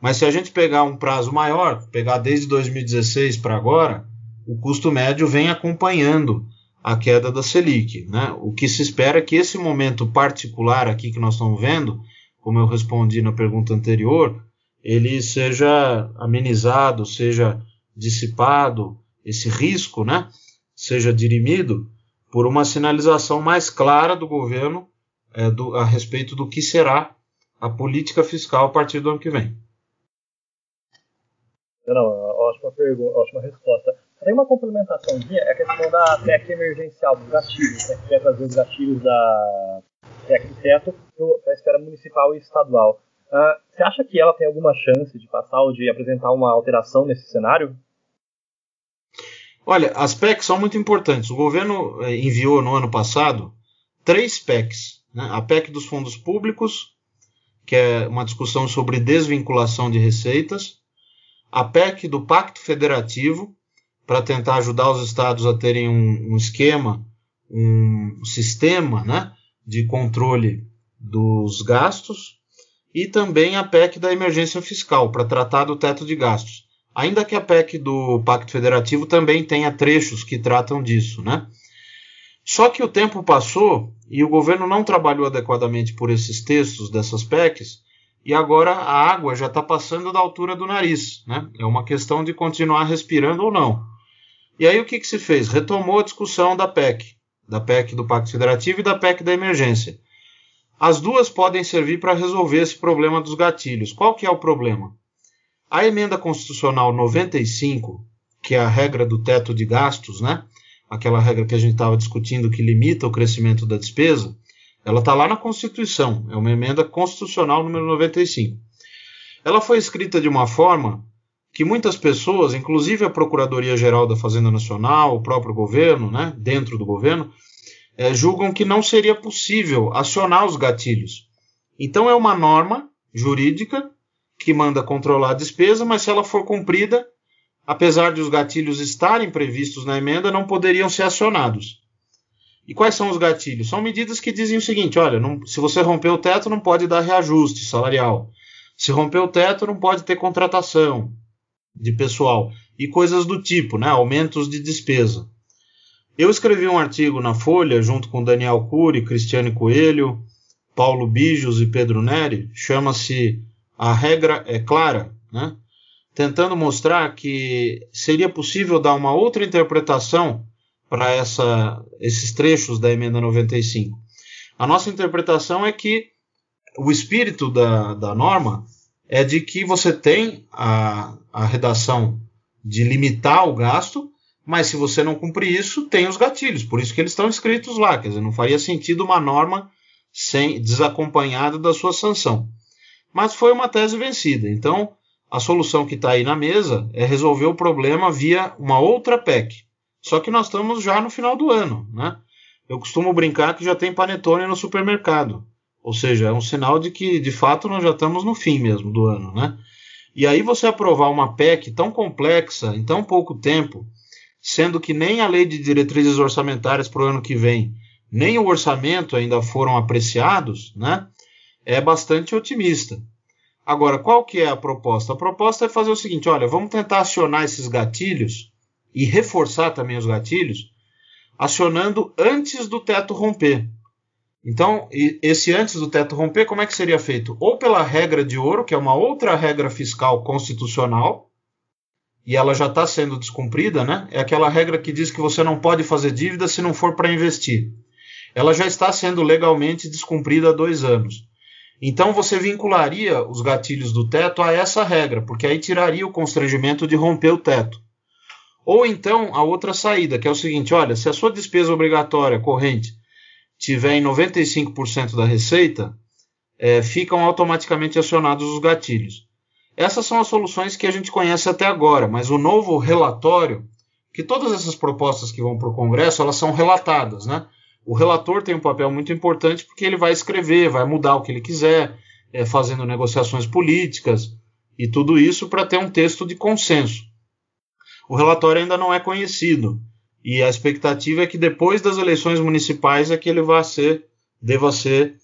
Mas se a gente pegar um prazo maior, pegar desde 2016 para agora, o custo médio vem acompanhando a queda da Selic. Né? O que se espera é que esse momento particular aqui que nós estamos vendo, como eu respondi na pergunta anterior, ele seja amenizado, seja dissipado, esse risco né, seja dirimido por uma sinalização mais clara do governo é, do, a respeito do que será a política fiscal a partir do ano que vem. Não, ótima pergunta, ótima resposta. Tem uma complementação é a questão da PEC emergencial, dos gatilhos, né, que quer trazer os gatilhos da PEC do teto para a esfera municipal e estadual. Uh, você acha que ela tem alguma chance de passar ou de apresentar uma alteração nesse cenário? Olha, as PECs são muito importantes. O governo eh, enviou no ano passado três PECs. Né? A PEC dos fundos públicos, que é uma discussão sobre desvinculação de receitas. A PEC do Pacto Federativo, para tentar ajudar os estados a terem um, um esquema, um sistema né, de controle dos gastos. E também a PEC da emergência fiscal, para tratar do teto de gastos. Ainda que a PEC do Pacto Federativo também tenha trechos que tratam disso, né? Só que o tempo passou e o governo não trabalhou adequadamente por esses textos dessas PECs, e agora a água já está passando da altura do nariz. Né? É uma questão de continuar respirando ou não. E aí o que, que se fez? Retomou a discussão da PEC, da PEC do Pacto Federativo e da PEC da emergência. As duas podem servir para resolver esse problema dos gatilhos. Qual que é o problema? A emenda constitucional 95, que é a regra do teto de gastos, né? Aquela regra que a gente estava discutindo que limita o crescimento da despesa, ela está lá na Constituição. É uma emenda constitucional número 95. Ela foi escrita de uma forma que muitas pessoas, inclusive a Procuradoria-Geral da Fazenda Nacional, o próprio governo, né, dentro do governo, é, julgam que não seria possível acionar os gatilhos. Então é uma norma jurídica que manda controlar a despesa, mas se ela for cumprida, apesar de os gatilhos estarem previstos na emenda, não poderiam ser acionados. E quais são os gatilhos? São medidas que dizem o seguinte: olha, não, se você romper o teto, não pode dar reajuste salarial. Se romper o teto, não pode ter contratação de pessoal. E coisas do tipo, né? Aumentos de despesa. Eu escrevi um artigo na Folha, junto com Daniel Cury, Cristiane Coelho, Paulo Bijos e Pedro Neri, chama-se a regra é clara, né? tentando mostrar que seria possível dar uma outra interpretação para esses trechos da emenda 95. A nossa interpretação é que o espírito da, da norma é de que você tem a, a redação de limitar o gasto, mas se você não cumprir isso, tem os gatilhos. Por isso que eles estão escritos lá. Quer dizer, não faria sentido uma norma sem desacompanhada da sua sanção mas foi uma tese vencida. Então, a solução que está aí na mesa é resolver o problema via uma outra PEC. Só que nós estamos já no final do ano, né? Eu costumo brincar que já tem panetone no supermercado. Ou seja, é um sinal de que, de fato, nós já estamos no fim mesmo do ano, né? E aí você aprovar uma PEC tão complexa em tão pouco tempo, sendo que nem a lei de diretrizes orçamentárias para o ano que vem, nem o orçamento ainda foram apreciados, né? É bastante otimista. Agora, qual que é a proposta? A proposta é fazer o seguinte: olha, vamos tentar acionar esses gatilhos e reforçar também os gatilhos, acionando antes do teto romper. Então, esse antes do teto romper, como é que seria feito? Ou pela regra de ouro, que é uma outra regra fiscal constitucional, e ela já está sendo descumprida, né? É aquela regra que diz que você não pode fazer dívida se não for para investir. Ela já está sendo legalmente descumprida há dois anos. Então você vincularia os gatilhos do teto a essa regra, porque aí tiraria o constrangimento de romper o teto. Ou então a outra saída, que é o seguinte: olha, se a sua despesa obrigatória corrente tiver em 95% da receita, é, ficam automaticamente acionados os gatilhos. Essas são as soluções que a gente conhece até agora, mas o novo relatório, que todas essas propostas que vão para o Congresso, elas são relatadas, né? O relator tem um papel muito importante porque ele vai escrever, vai mudar o que ele quiser, é, fazendo negociações políticas e tudo isso para ter um texto de consenso. O relatório ainda não é conhecido e a expectativa é que depois das eleições municipais é que ele vá ser, deva ser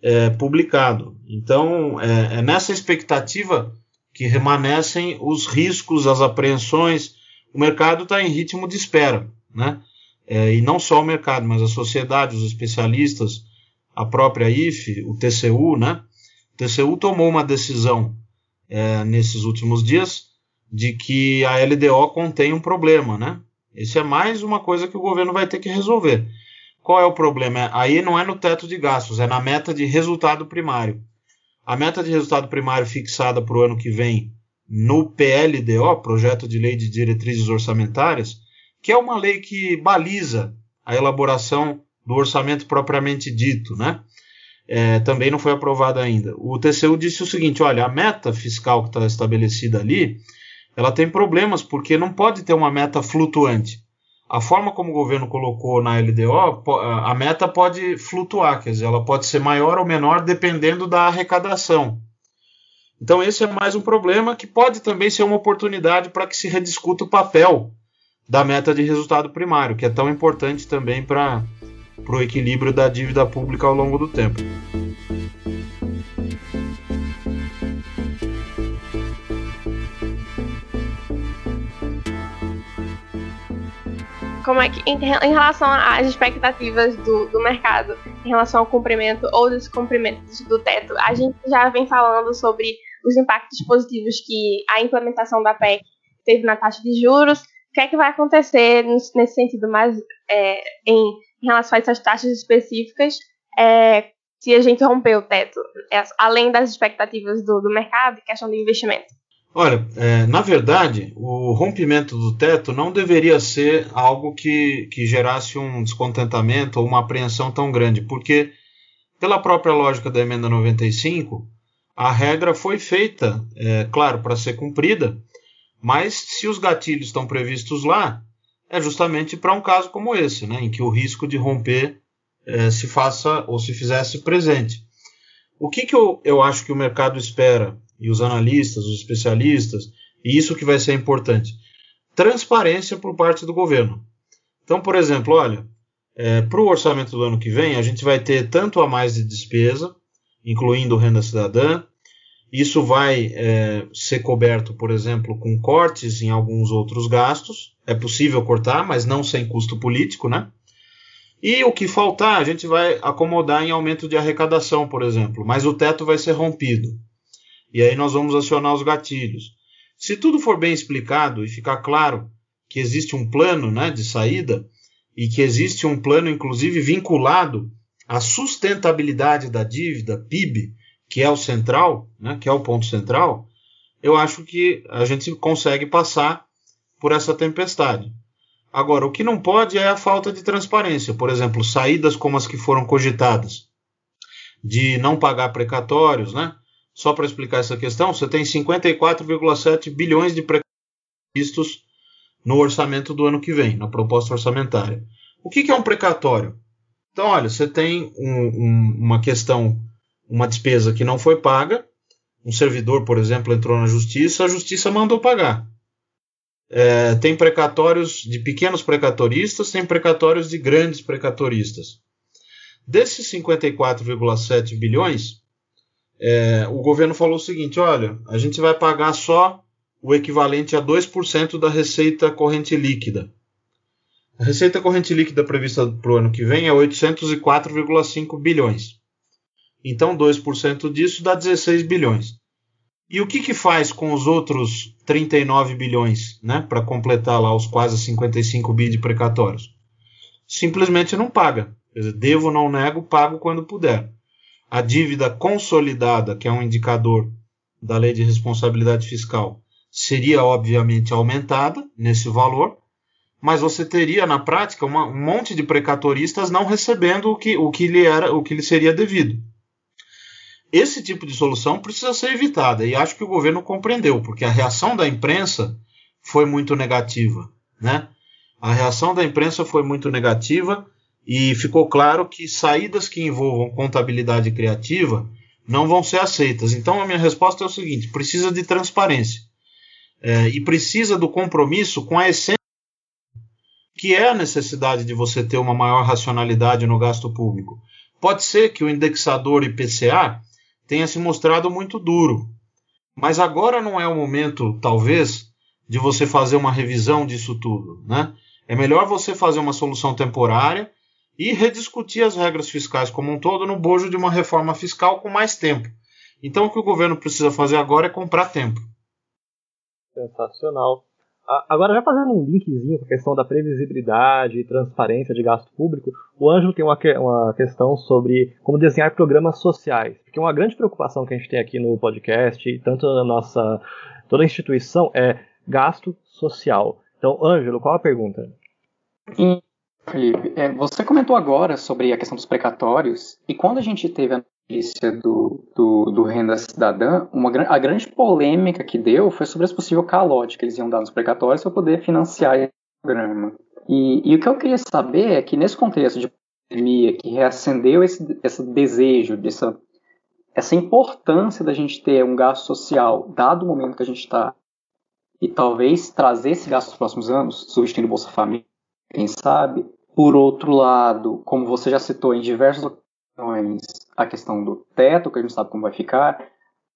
é, publicado. Então, é, é, nessa expectativa que remanescem os riscos, as apreensões. O mercado está em ritmo de espera, né? É, e não só o mercado, mas a sociedade, os especialistas, a própria IFE, o TCU, né? O TCU tomou uma decisão é, nesses últimos dias de que a LDO contém um problema, né? Isso é mais uma coisa que o governo vai ter que resolver. Qual é o problema? Aí não é no teto de gastos, é na meta de resultado primário. A meta de resultado primário fixada para o ano que vem no PLDO, Projeto de Lei de Diretrizes Orçamentárias, que é uma lei que baliza a elaboração do orçamento propriamente dito, né? É, também não foi aprovada ainda. O TCU disse o seguinte: olha, a meta fiscal que está estabelecida ali, ela tem problemas porque não pode ter uma meta flutuante a forma como o governo colocou na LDO, a meta pode flutuar, quer dizer, ela pode ser maior ou menor dependendo da arrecadação. Então, esse é mais um problema que pode também ser uma oportunidade para que se rediscuta o papel da meta de resultado primário, que é tão importante também para o equilíbrio da dívida pública ao longo do tempo. como é que, em, em relação às expectativas do, do mercado, em relação ao cumprimento ou descumprimento do teto, a gente já vem falando sobre os impactos positivos que a implementação da PEC teve na taxa de juros. O que é que vai acontecer nesse sentido, mais é, em, em, relação a essas taxas específicas, é, se a gente romper o teto, é, além das expectativas do, do mercado e questão de investimento? Olha, é, na verdade, o rompimento do teto não deveria ser algo que, que gerasse um descontentamento ou uma apreensão tão grande, porque, pela própria lógica da emenda 95, a regra foi feita, é, claro, para ser cumprida, mas se os gatilhos estão previstos lá, é justamente para um caso como esse, né, em que o risco de romper é, se faça ou se fizesse presente. O que, que eu, eu acho que o mercado espera e os analistas, os especialistas, e isso que vai ser importante. Transparência por parte do governo. Então, por exemplo, olha, é, para o orçamento do ano que vem, a gente vai ter tanto a mais de despesa, incluindo renda cidadã. Isso vai é, ser coberto, por exemplo, com cortes em alguns outros gastos. É possível cortar, mas não sem custo político, né? E o que faltar, a gente vai acomodar em aumento de arrecadação, por exemplo, mas o teto vai ser rompido. E aí nós vamos acionar os gatilhos. Se tudo for bem explicado e ficar claro que existe um plano né, de saída e que existe um plano, inclusive, vinculado à sustentabilidade da dívida, PIB, que é o central, né, que é o ponto central, eu acho que a gente consegue passar por essa tempestade. Agora, o que não pode é a falta de transparência. Por exemplo, saídas como as que foram cogitadas, de não pagar precatórios, né? Só para explicar essa questão, você tem 54,7 bilhões de previstos no orçamento do ano que vem, na proposta orçamentária. O que, que é um precatório? Então, olha, você tem um, um, uma questão, uma despesa que não foi paga, um servidor, por exemplo, entrou na justiça, a justiça mandou pagar. É, tem precatórios de pequenos precatoristas, tem precatórios de grandes precatoristas. Desses 54,7 bilhões, é, o governo falou o seguinte: olha, a gente vai pagar só o equivalente a 2% da receita corrente líquida. A receita corrente líquida prevista para o ano que vem é 804,5 bilhões. Então, 2% disso dá 16 bilhões. E o que, que faz com os outros 39 bilhões, né, para completar lá os quase 55 bi de precatórios? Simplesmente não paga. Quer dizer, devo, não nego, pago quando puder a dívida consolidada, que é um indicador da lei de responsabilidade fiscal, seria obviamente aumentada nesse valor, mas você teria na prática uma, um monte de precatoristas não recebendo o que, o que lhe era, o que lhe seria devido. Esse tipo de solução precisa ser evitada e acho que o governo compreendeu, porque a reação da imprensa foi muito negativa, né? A reação da imprensa foi muito negativa e ficou claro que saídas que envolvam contabilidade criativa não vão ser aceitas. Então, a minha resposta é o seguinte: precisa de transparência é, e precisa do compromisso com a essência, que é a necessidade de você ter uma maior racionalidade no gasto público. Pode ser que o indexador IPCA tenha se mostrado muito duro, mas agora não é o momento, talvez, de você fazer uma revisão disso tudo, né? É melhor você fazer uma solução temporária e rediscutir as regras fiscais como um todo no bojo de uma reforma fiscal com mais tempo. Então, o que o governo precisa fazer agora é comprar tempo. Sensacional. Agora, já fazendo um linkzinho com a questão da previsibilidade e transparência de gasto público, o Ângelo tem uma, uma questão sobre como desenhar programas sociais. Porque uma grande preocupação que a gente tem aqui no podcast, tanto na nossa toda a instituição, é gasto social. Então, Ângelo, qual a pergunta? Felipe, é, você comentou agora sobre a questão dos precatórios, e quando a gente teve a do, do, do Renda Cidadã, uma, a grande polêmica que deu foi sobre esse possível calote que eles iam dar nos precatórios para poder financiar esse programa. E, e, o que eu queria saber é que nesse contexto de pandemia, que reacendeu esse, esse desejo, dessa, essa importância da gente ter um gasto social, dado o momento que a gente está, e talvez trazer esse gasto nos próximos anos, substituindo Bolsa Família, quem sabe. Por outro lado, como você já citou em diversas ocasiões, a questão do teto, que a gente sabe como vai ficar, a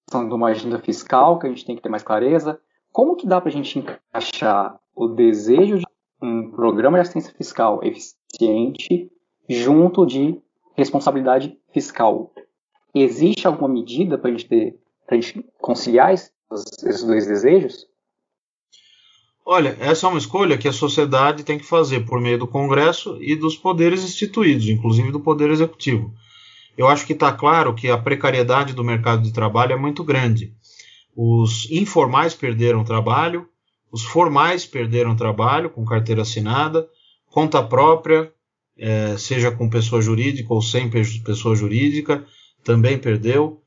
questão de uma agenda fiscal, que a gente tem que ter mais clareza. Como que dá para a gente encaixar o desejo de um programa de assistência fiscal eficiente junto de responsabilidade fiscal? Existe alguma medida para a gente, a gente conciliar esses dois desejos? Olha, essa é uma escolha que a sociedade tem que fazer por meio do Congresso e dos poderes instituídos, inclusive do Poder Executivo. Eu acho que está claro que a precariedade do mercado de trabalho é muito grande. Os informais perderam trabalho, os formais perderam trabalho com carteira assinada, conta própria, é, seja com pessoa jurídica ou sem pessoa jurídica, também perdeu.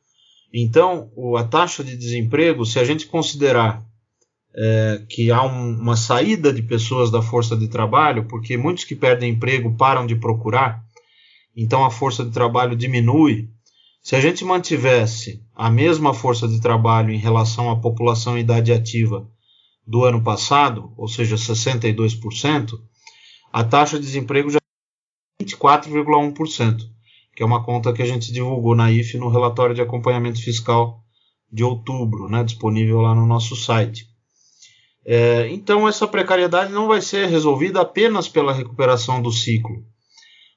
Então, a taxa de desemprego, se a gente considerar é, que há um, uma saída de pessoas da força de trabalho, porque muitos que perdem emprego param de procurar, então a força de trabalho diminui. Se a gente mantivesse a mesma força de trabalho em relação à população em idade ativa do ano passado, ou seja, 62%, a taxa de desemprego já é 24,1%, que é uma conta que a gente divulgou na IFE no relatório de acompanhamento fiscal de outubro, né, disponível lá no nosso site. É, então, essa precariedade não vai ser resolvida apenas pela recuperação do ciclo.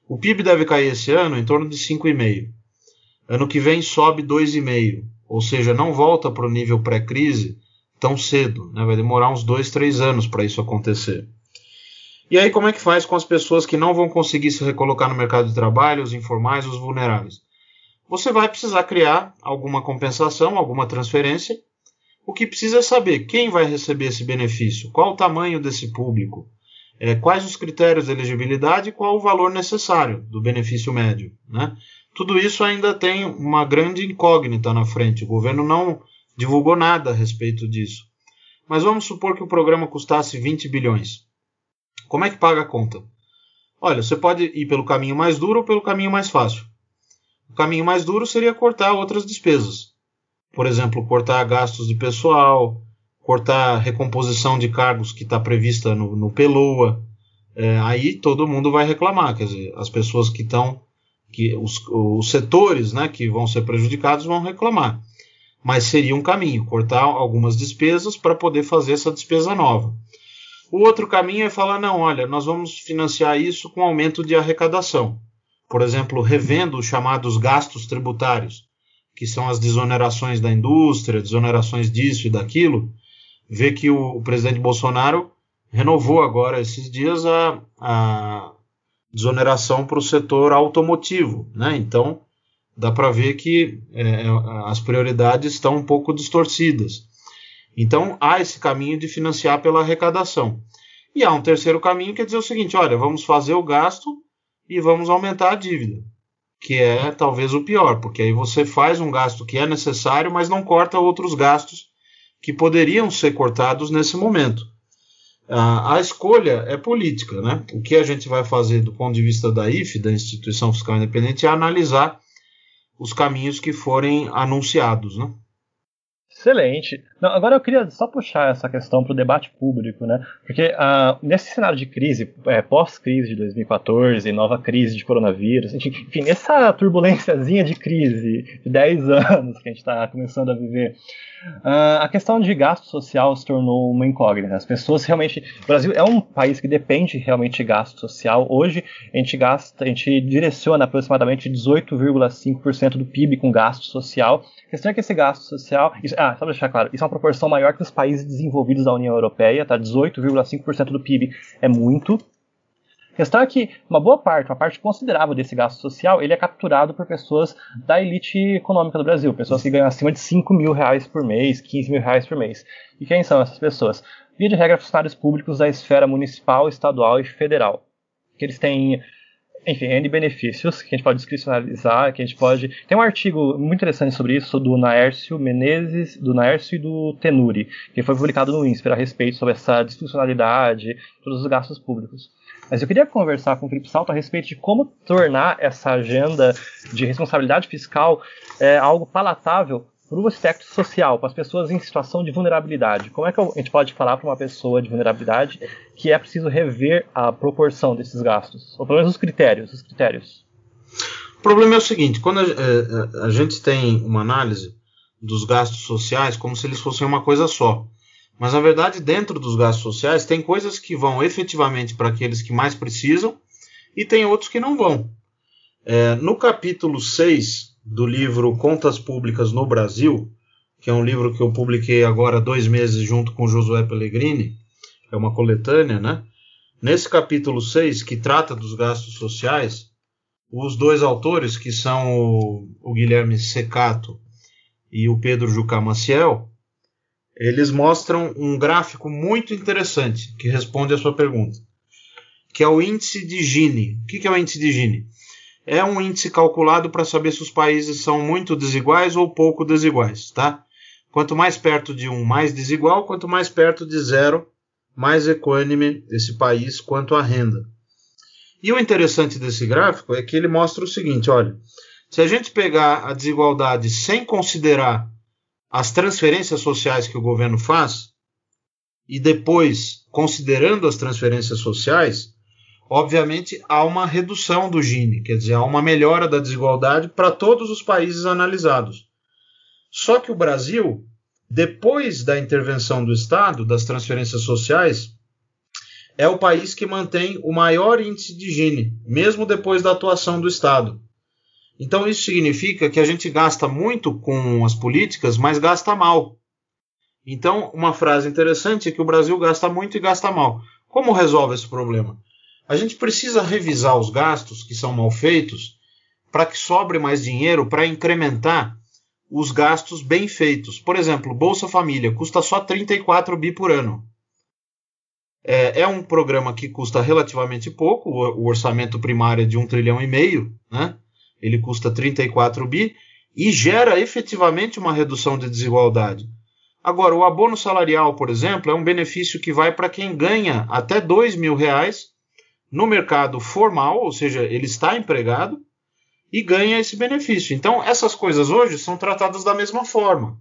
O PIB deve cair esse ano em torno de 5,5. Ano que vem sobe 2,5, ou seja, não volta para o nível pré-crise tão cedo. Né? Vai demorar uns 2, 3 anos para isso acontecer. E aí, como é que faz com as pessoas que não vão conseguir se recolocar no mercado de trabalho, os informais, os vulneráveis? Você vai precisar criar alguma compensação, alguma transferência o que precisa é saber quem vai receber esse benefício, qual o tamanho desse público, é, quais os critérios de elegibilidade e qual o valor necessário do benefício médio. Né? Tudo isso ainda tem uma grande incógnita na frente. O governo não divulgou nada a respeito disso. Mas vamos supor que o programa custasse 20 bilhões. Como é que paga a conta? Olha, você pode ir pelo caminho mais duro ou pelo caminho mais fácil. O caminho mais duro seria cortar outras despesas por exemplo, cortar gastos de pessoal, cortar recomposição de cargos que está prevista no, no PELOA, é, aí todo mundo vai reclamar, quer dizer, as pessoas que estão, que os, os setores né, que vão ser prejudicados vão reclamar. Mas seria um caminho, cortar algumas despesas para poder fazer essa despesa nova. O outro caminho é falar, não, olha, nós vamos financiar isso com aumento de arrecadação. Por exemplo, revendo os chamados gastos tributários que são as desonerações da indústria, desonerações disso e daquilo, vê que o, o presidente Bolsonaro renovou agora esses dias a, a desoneração para o setor automotivo, né? Então dá para ver que é, as prioridades estão um pouco distorcidas. Então há esse caminho de financiar pela arrecadação. E há um terceiro caminho que é dizer o seguinte: olha, vamos fazer o gasto e vamos aumentar a dívida que é talvez o pior, porque aí você faz um gasto que é necessário, mas não corta outros gastos que poderiam ser cortados nesse momento. A, a escolha é política, né? O que a gente vai fazer do ponto de vista da IFE, da Instituição Fiscal Independente, é analisar os caminhos que forem anunciados, né? Excelente. Não, agora eu queria só puxar essa questão para o debate público, né? Porque uh, nesse cenário de crise, é, pós-crise de 2014, nova crise de coronavírus, enfim, nessa turbulênciazinha de crise de 10 anos que a gente está começando a viver, Uh, a questão de gasto social se tornou uma incógnita. As pessoas realmente. O Brasil é um país que depende realmente de gasto social. Hoje a gente gasta, a gente direciona aproximadamente 18,5% do PIB com gasto social. A questão é que esse gasto social. Isso, ah, só deixar claro, isso é uma proporção maior que os países desenvolvidos da União Europeia, tá? 18,5% do PIB é muito. A questão é que uma boa parte, uma parte considerável desse gasto social, ele é capturado por pessoas da elite econômica do Brasil, pessoas que ganham acima de 5 mil reais por mês, 15 mil reais por mês. E quem são essas pessoas? Via de regra, funcionários públicos da esfera municipal, estadual e federal. Que eles têm enfim, N benefícios que a gente pode discricionalizar, que a gente pode. Tem um artigo muito interessante sobre isso do Naércio Menezes, do Naércio e do Tenuri, que foi publicado no INSPER a respeito sobre essa disfuncionalidade, todos os gastos públicos. Mas eu queria conversar com o Felipe Salto a respeito de como tornar essa agenda de responsabilidade fiscal é, algo palatável para o aspecto social, para as pessoas em situação de vulnerabilidade. Como é que a gente pode falar para uma pessoa de vulnerabilidade que é preciso rever a proporção desses gastos? Ou pelo menos os critérios, os critérios. O problema é o seguinte, quando a, a, é, a gente tem uma análise dos gastos sociais como se eles fossem uma coisa só. Mas na verdade, dentro dos gastos sociais, tem coisas que vão efetivamente para aqueles que mais precisam e tem outros que não vão. É, no capítulo 6 do livro Contas Públicas no Brasil, que é um livro que eu publiquei agora há dois meses junto com Josué Pellegrini, é uma coletânea, né? Nesse capítulo 6, que trata dos gastos sociais, os dois autores, que são o, o Guilherme Secato e o Pedro Jucá Maciel, eles mostram um gráfico muito interessante que responde a sua pergunta, que é o índice de Gini. O que é o índice de Gini? É um índice calculado para saber se os países são muito desiguais ou pouco desiguais, tá? Quanto mais perto de um, mais desigual, quanto mais perto de zero, mais equânime esse país quanto à renda. E o interessante desse gráfico é que ele mostra o seguinte, olha, se a gente pegar a desigualdade sem considerar as transferências sociais que o governo faz e depois, considerando as transferências sociais, obviamente há uma redução do Gini, quer dizer, há uma melhora da desigualdade para todos os países analisados. Só que o Brasil, depois da intervenção do Estado, das transferências sociais, é o país que mantém o maior índice de Gini, mesmo depois da atuação do Estado. Então isso significa que a gente gasta muito com as políticas, mas gasta mal. Então, uma frase interessante é que o Brasil gasta muito e gasta mal. Como resolve esse problema? A gente precisa revisar os gastos que são mal feitos para que sobre mais dinheiro para incrementar os gastos bem feitos. Por exemplo, Bolsa Família custa só 34 bi por ano. É, é um programa que custa relativamente pouco, o orçamento primário é de 1 trilhão e meio, né? Ele custa 34 bi e gera efetivamente uma redução de desigualdade. Agora, o abono salarial, por exemplo, é um benefício que vai para quem ganha até 2 mil reais no mercado formal, ou seja, ele está empregado e ganha esse benefício. Então, essas coisas hoje são tratadas da mesma forma.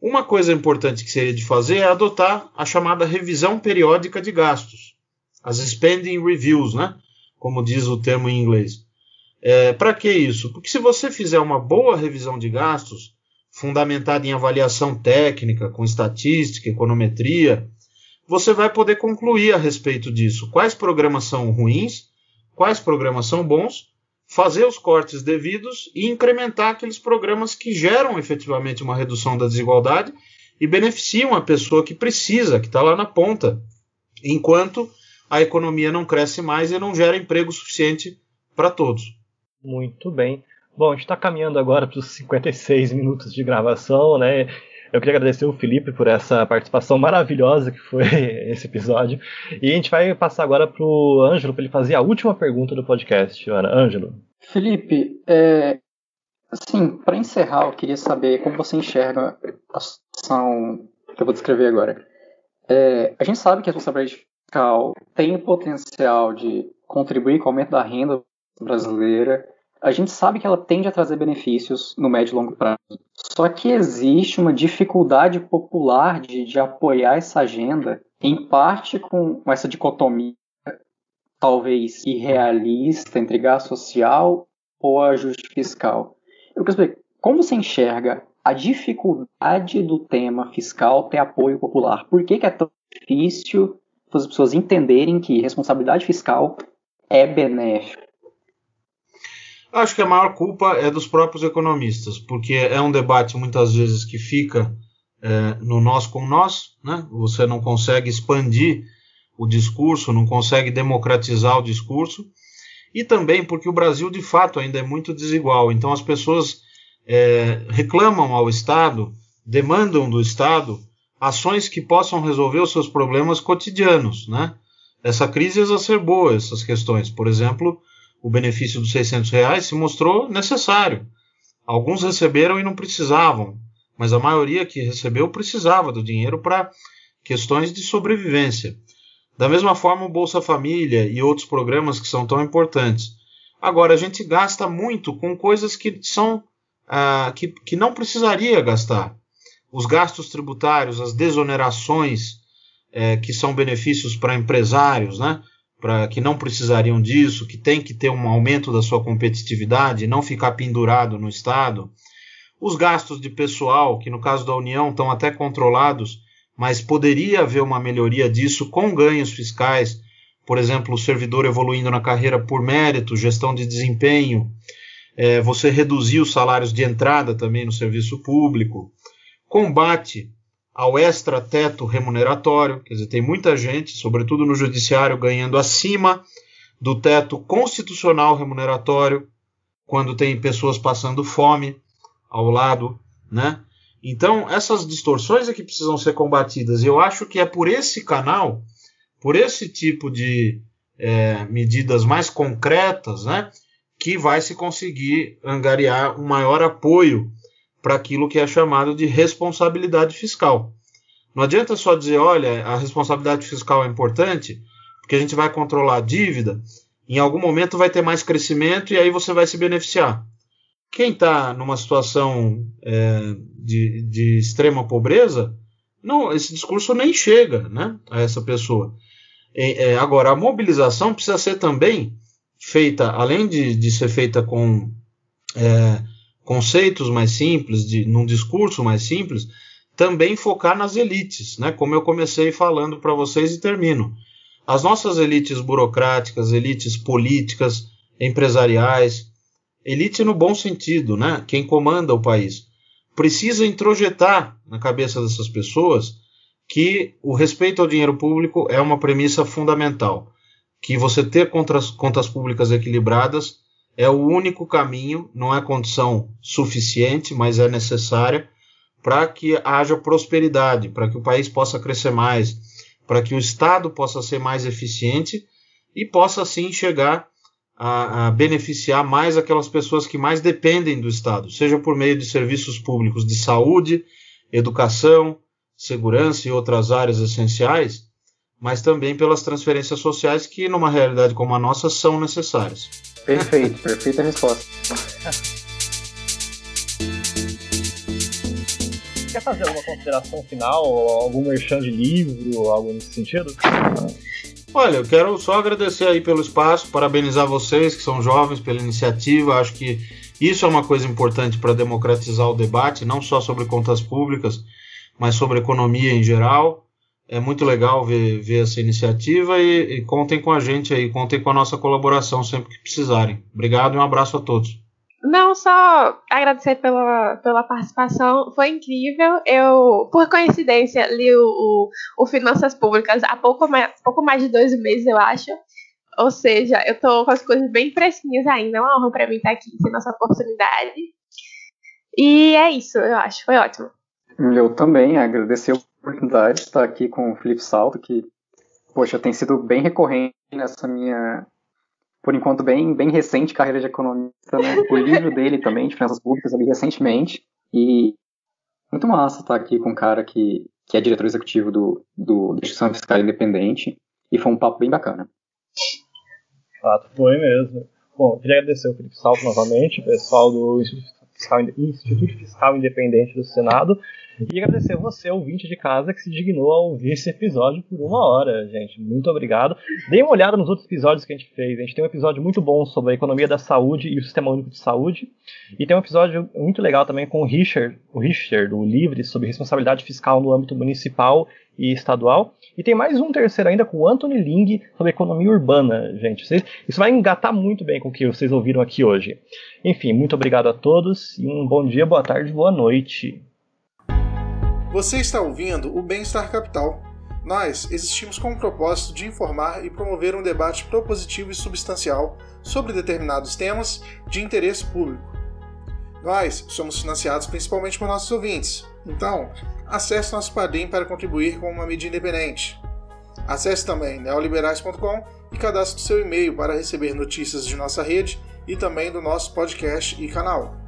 Uma coisa importante que seria de fazer é adotar a chamada revisão periódica de gastos, as spending reviews, né? Como diz o termo em inglês. É, Para que isso? Porque se você fizer uma boa revisão de gastos, fundamentada em avaliação técnica, com estatística, econometria, você vai poder concluir a respeito disso. Quais programas são ruins, quais programas são bons, fazer os cortes devidos e incrementar aqueles programas que geram efetivamente uma redução da desigualdade e beneficiam a pessoa que precisa, que está lá na ponta, enquanto a economia não cresce mais e não gera emprego suficiente para todos. Muito bem. Bom, a gente está caminhando agora para os 56 minutos de gravação, né? Eu queria agradecer o Felipe por essa participação maravilhosa que foi esse episódio. E a gente vai passar agora para o Ângelo para ele fazer a última pergunta do podcast. Ana, Ângelo. Felipe, é, assim, para encerrar, eu queria saber como você enxerga a situação que eu vou descrever agora. É, a gente sabe que a responsabilidade fiscal tem o potencial de contribuir com o aumento da renda brasileira, a gente sabe que ela tende a trazer benefícios no médio e longo prazo. Só que existe uma dificuldade popular de, de apoiar essa agenda, em parte com essa dicotomia talvez irrealista entre gasto social ou ajuste fiscal. Eu quero saber, como você enxerga a dificuldade do tema fiscal ter apoio popular? Por que, que é tão difícil as pessoas entenderem que responsabilidade fiscal é benéfica? Acho que a maior culpa é dos próprios economistas, porque é um debate muitas vezes que fica é, no nós com nós, né? Você não consegue expandir o discurso, não consegue democratizar o discurso, e também porque o Brasil de fato ainda é muito desigual. Então as pessoas é, reclamam ao Estado, demandam do Estado ações que possam resolver os seus problemas cotidianos, né? Essa crise exacerbou essas questões. Por exemplo, o benefício dos 600 reais se mostrou necessário. Alguns receberam e não precisavam, mas a maioria que recebeu precisava do dinheiro para questões de sobrevivência. Da mesma forma, o Bolsa Família e outros programas que são tão importantes. Agora, a gente gasta muito com coisas que são ah, que, que não precisaria gastar. Os gastos tributários, as desonerações, eh, que são benefícios para empresários, né? Para que não precisariam disso, que tem que ter um aumento da sua competitividade, não ficar pendurado no Estado. Os gastos de pessoal, que no caso da União estão até controlados, mas poderia haver uma melhoria disso com ganhos fiscais, por exemplo, o servidor evoluindo na carreira por mérito, gestão de desempenho, é, você reduzir os salários de entrada também no serviço público, combate ao extra-teto remuneratório, quer dizer, tem muita gente, sobretudo no judiciário, ganhando acima do teto constitucional remuneratório, quando tem pessoas passando fome ao lado, né? Então, essas distorções é que precisam ser combatidas. E eu acho que é por esse canal, por esse tipo de é, medidas mais concretas, né, que vai se conseguir angariar um maior apoio para aquilo que é chamado de responsabilidade fiscal. Não adianta só dizer, olha, a responsabilidade fiscal é importante, porque a gente vai controlar a dívida, em algum momento vai ter mais crescimento e aí você vai se beneficiar. Quem está numa situação é, de, de, extrema pobreza, não, esse discurso nem chega né, a essa pessoa. É, é, agora, a mobilização precisa ser também feita, além de, de ser feita com é, conceitos mais simples, de, num discurso mais simples, também focar nas elites, né? Como eu comecei falando para vocês e termino. As nossas elites burocráticas, elites políticas, empresariais, elite no bom sentido, né? Quem comanda o país, precisa introjetar na cabeça dessas pessoas que o respeito ao dinheiro público é uma premissa fundamental, que você ter contas, contas públicas equilibradas é o único caminho, não é condição suficiente, mas é necessária para que haja prosperidade, para que o país possa crescer mais, para que o Estado possa ser mais eficiente e possa assim chegar a, a, beneficiar mais aquelas pessoas que mais dependem do Estado, seja por meio de serviços públicos de saúde, educação, segurança e outras áreas essenciais, mas também pelas transferências sociais que, numa realidade como a nossa, são necessárias. Perfeito, perfeita resposta. Quer fazer alguma consideração final, algum merchan de livro, algo nesse sentido? Olha, eu quero só agradecer aí pelo espaço, parabenizar vocês que são jovens pela iniciativa. Acho que isso é uma coisa importante para democratizar o debate, não só sobre contas públicas, mas sobre economia em geral é muito legal ver, ver essa iniciativa e, e, contem com a gente aí, contem com a nossa colaboração sempre que precisarem. Obrigado e um abraço a todos. Não, só agradecer pela, pela participação, foi incrível. Eu, por coincidência, li o, o, o Finanças Públicas há pouco mais, pouco mais de dois meses, eu acho. Ou seja, eu tô com as coisas bem fresquinhas ainda. É uma honra para mim estar aqui, ter nossa oportunidade. E é isso, eu acho. Foi ótimo. Eu também agradecer oportunidade de estar aqui com o Felipe Salto, que, poxa, tem sido bem recorrente nessa minha, por enquanto, bem, bem recente carreira de economista, né? O livro dele também, de Finanças Públicas, ali recentemente. E muito massa estar aqui com um cara que, que é diretor executivo do, do, da Instituição Fiscal Independente. E foi um papo bem bacana. Fato, foi mesmo. Bom, queria agradecer ao Felipe Salto novamente, o pessoal do Instituto Fiscal, Instituto Fiscal Independente do Senado, e agradecer você, ouvinte de casa, que se dignou a ouvir esse episódio por uma hora, gente. Muito obrigado. Dê uma olhada nos outros episódios que a gente fez. A gente tem um episódio muito bom sobre a economia da saúde e o sistema único de saúde. E tem um episódio muito legal também com o Richard, o Richard, do Livre, sobre responsabilidade fiscal no âmbito municipal e estadual. E tem mais um terceiro ainda com o Anthony Ling sobre economia urbana, gente. Isso vai engatar muito bem com o que vocês ouviram aqui hoje. Enfim, muito obrigado a todos e um bom dia, boa tarde, boa noite. Você está ouvindo o Bem-Estar Capital. Nós existimos com o propósito de informar e promover um debate propositivo e substancial sobre determinados temas de interesse público. Nós somos financiados principalmente por nossos ouvintes, então acesse nosso Padrim para contribuir com uma mídia independente. Acesse também neoliberais.com e cadastre seu e-mail para receber notícias de nossa rede e também do nosso podcast e canal.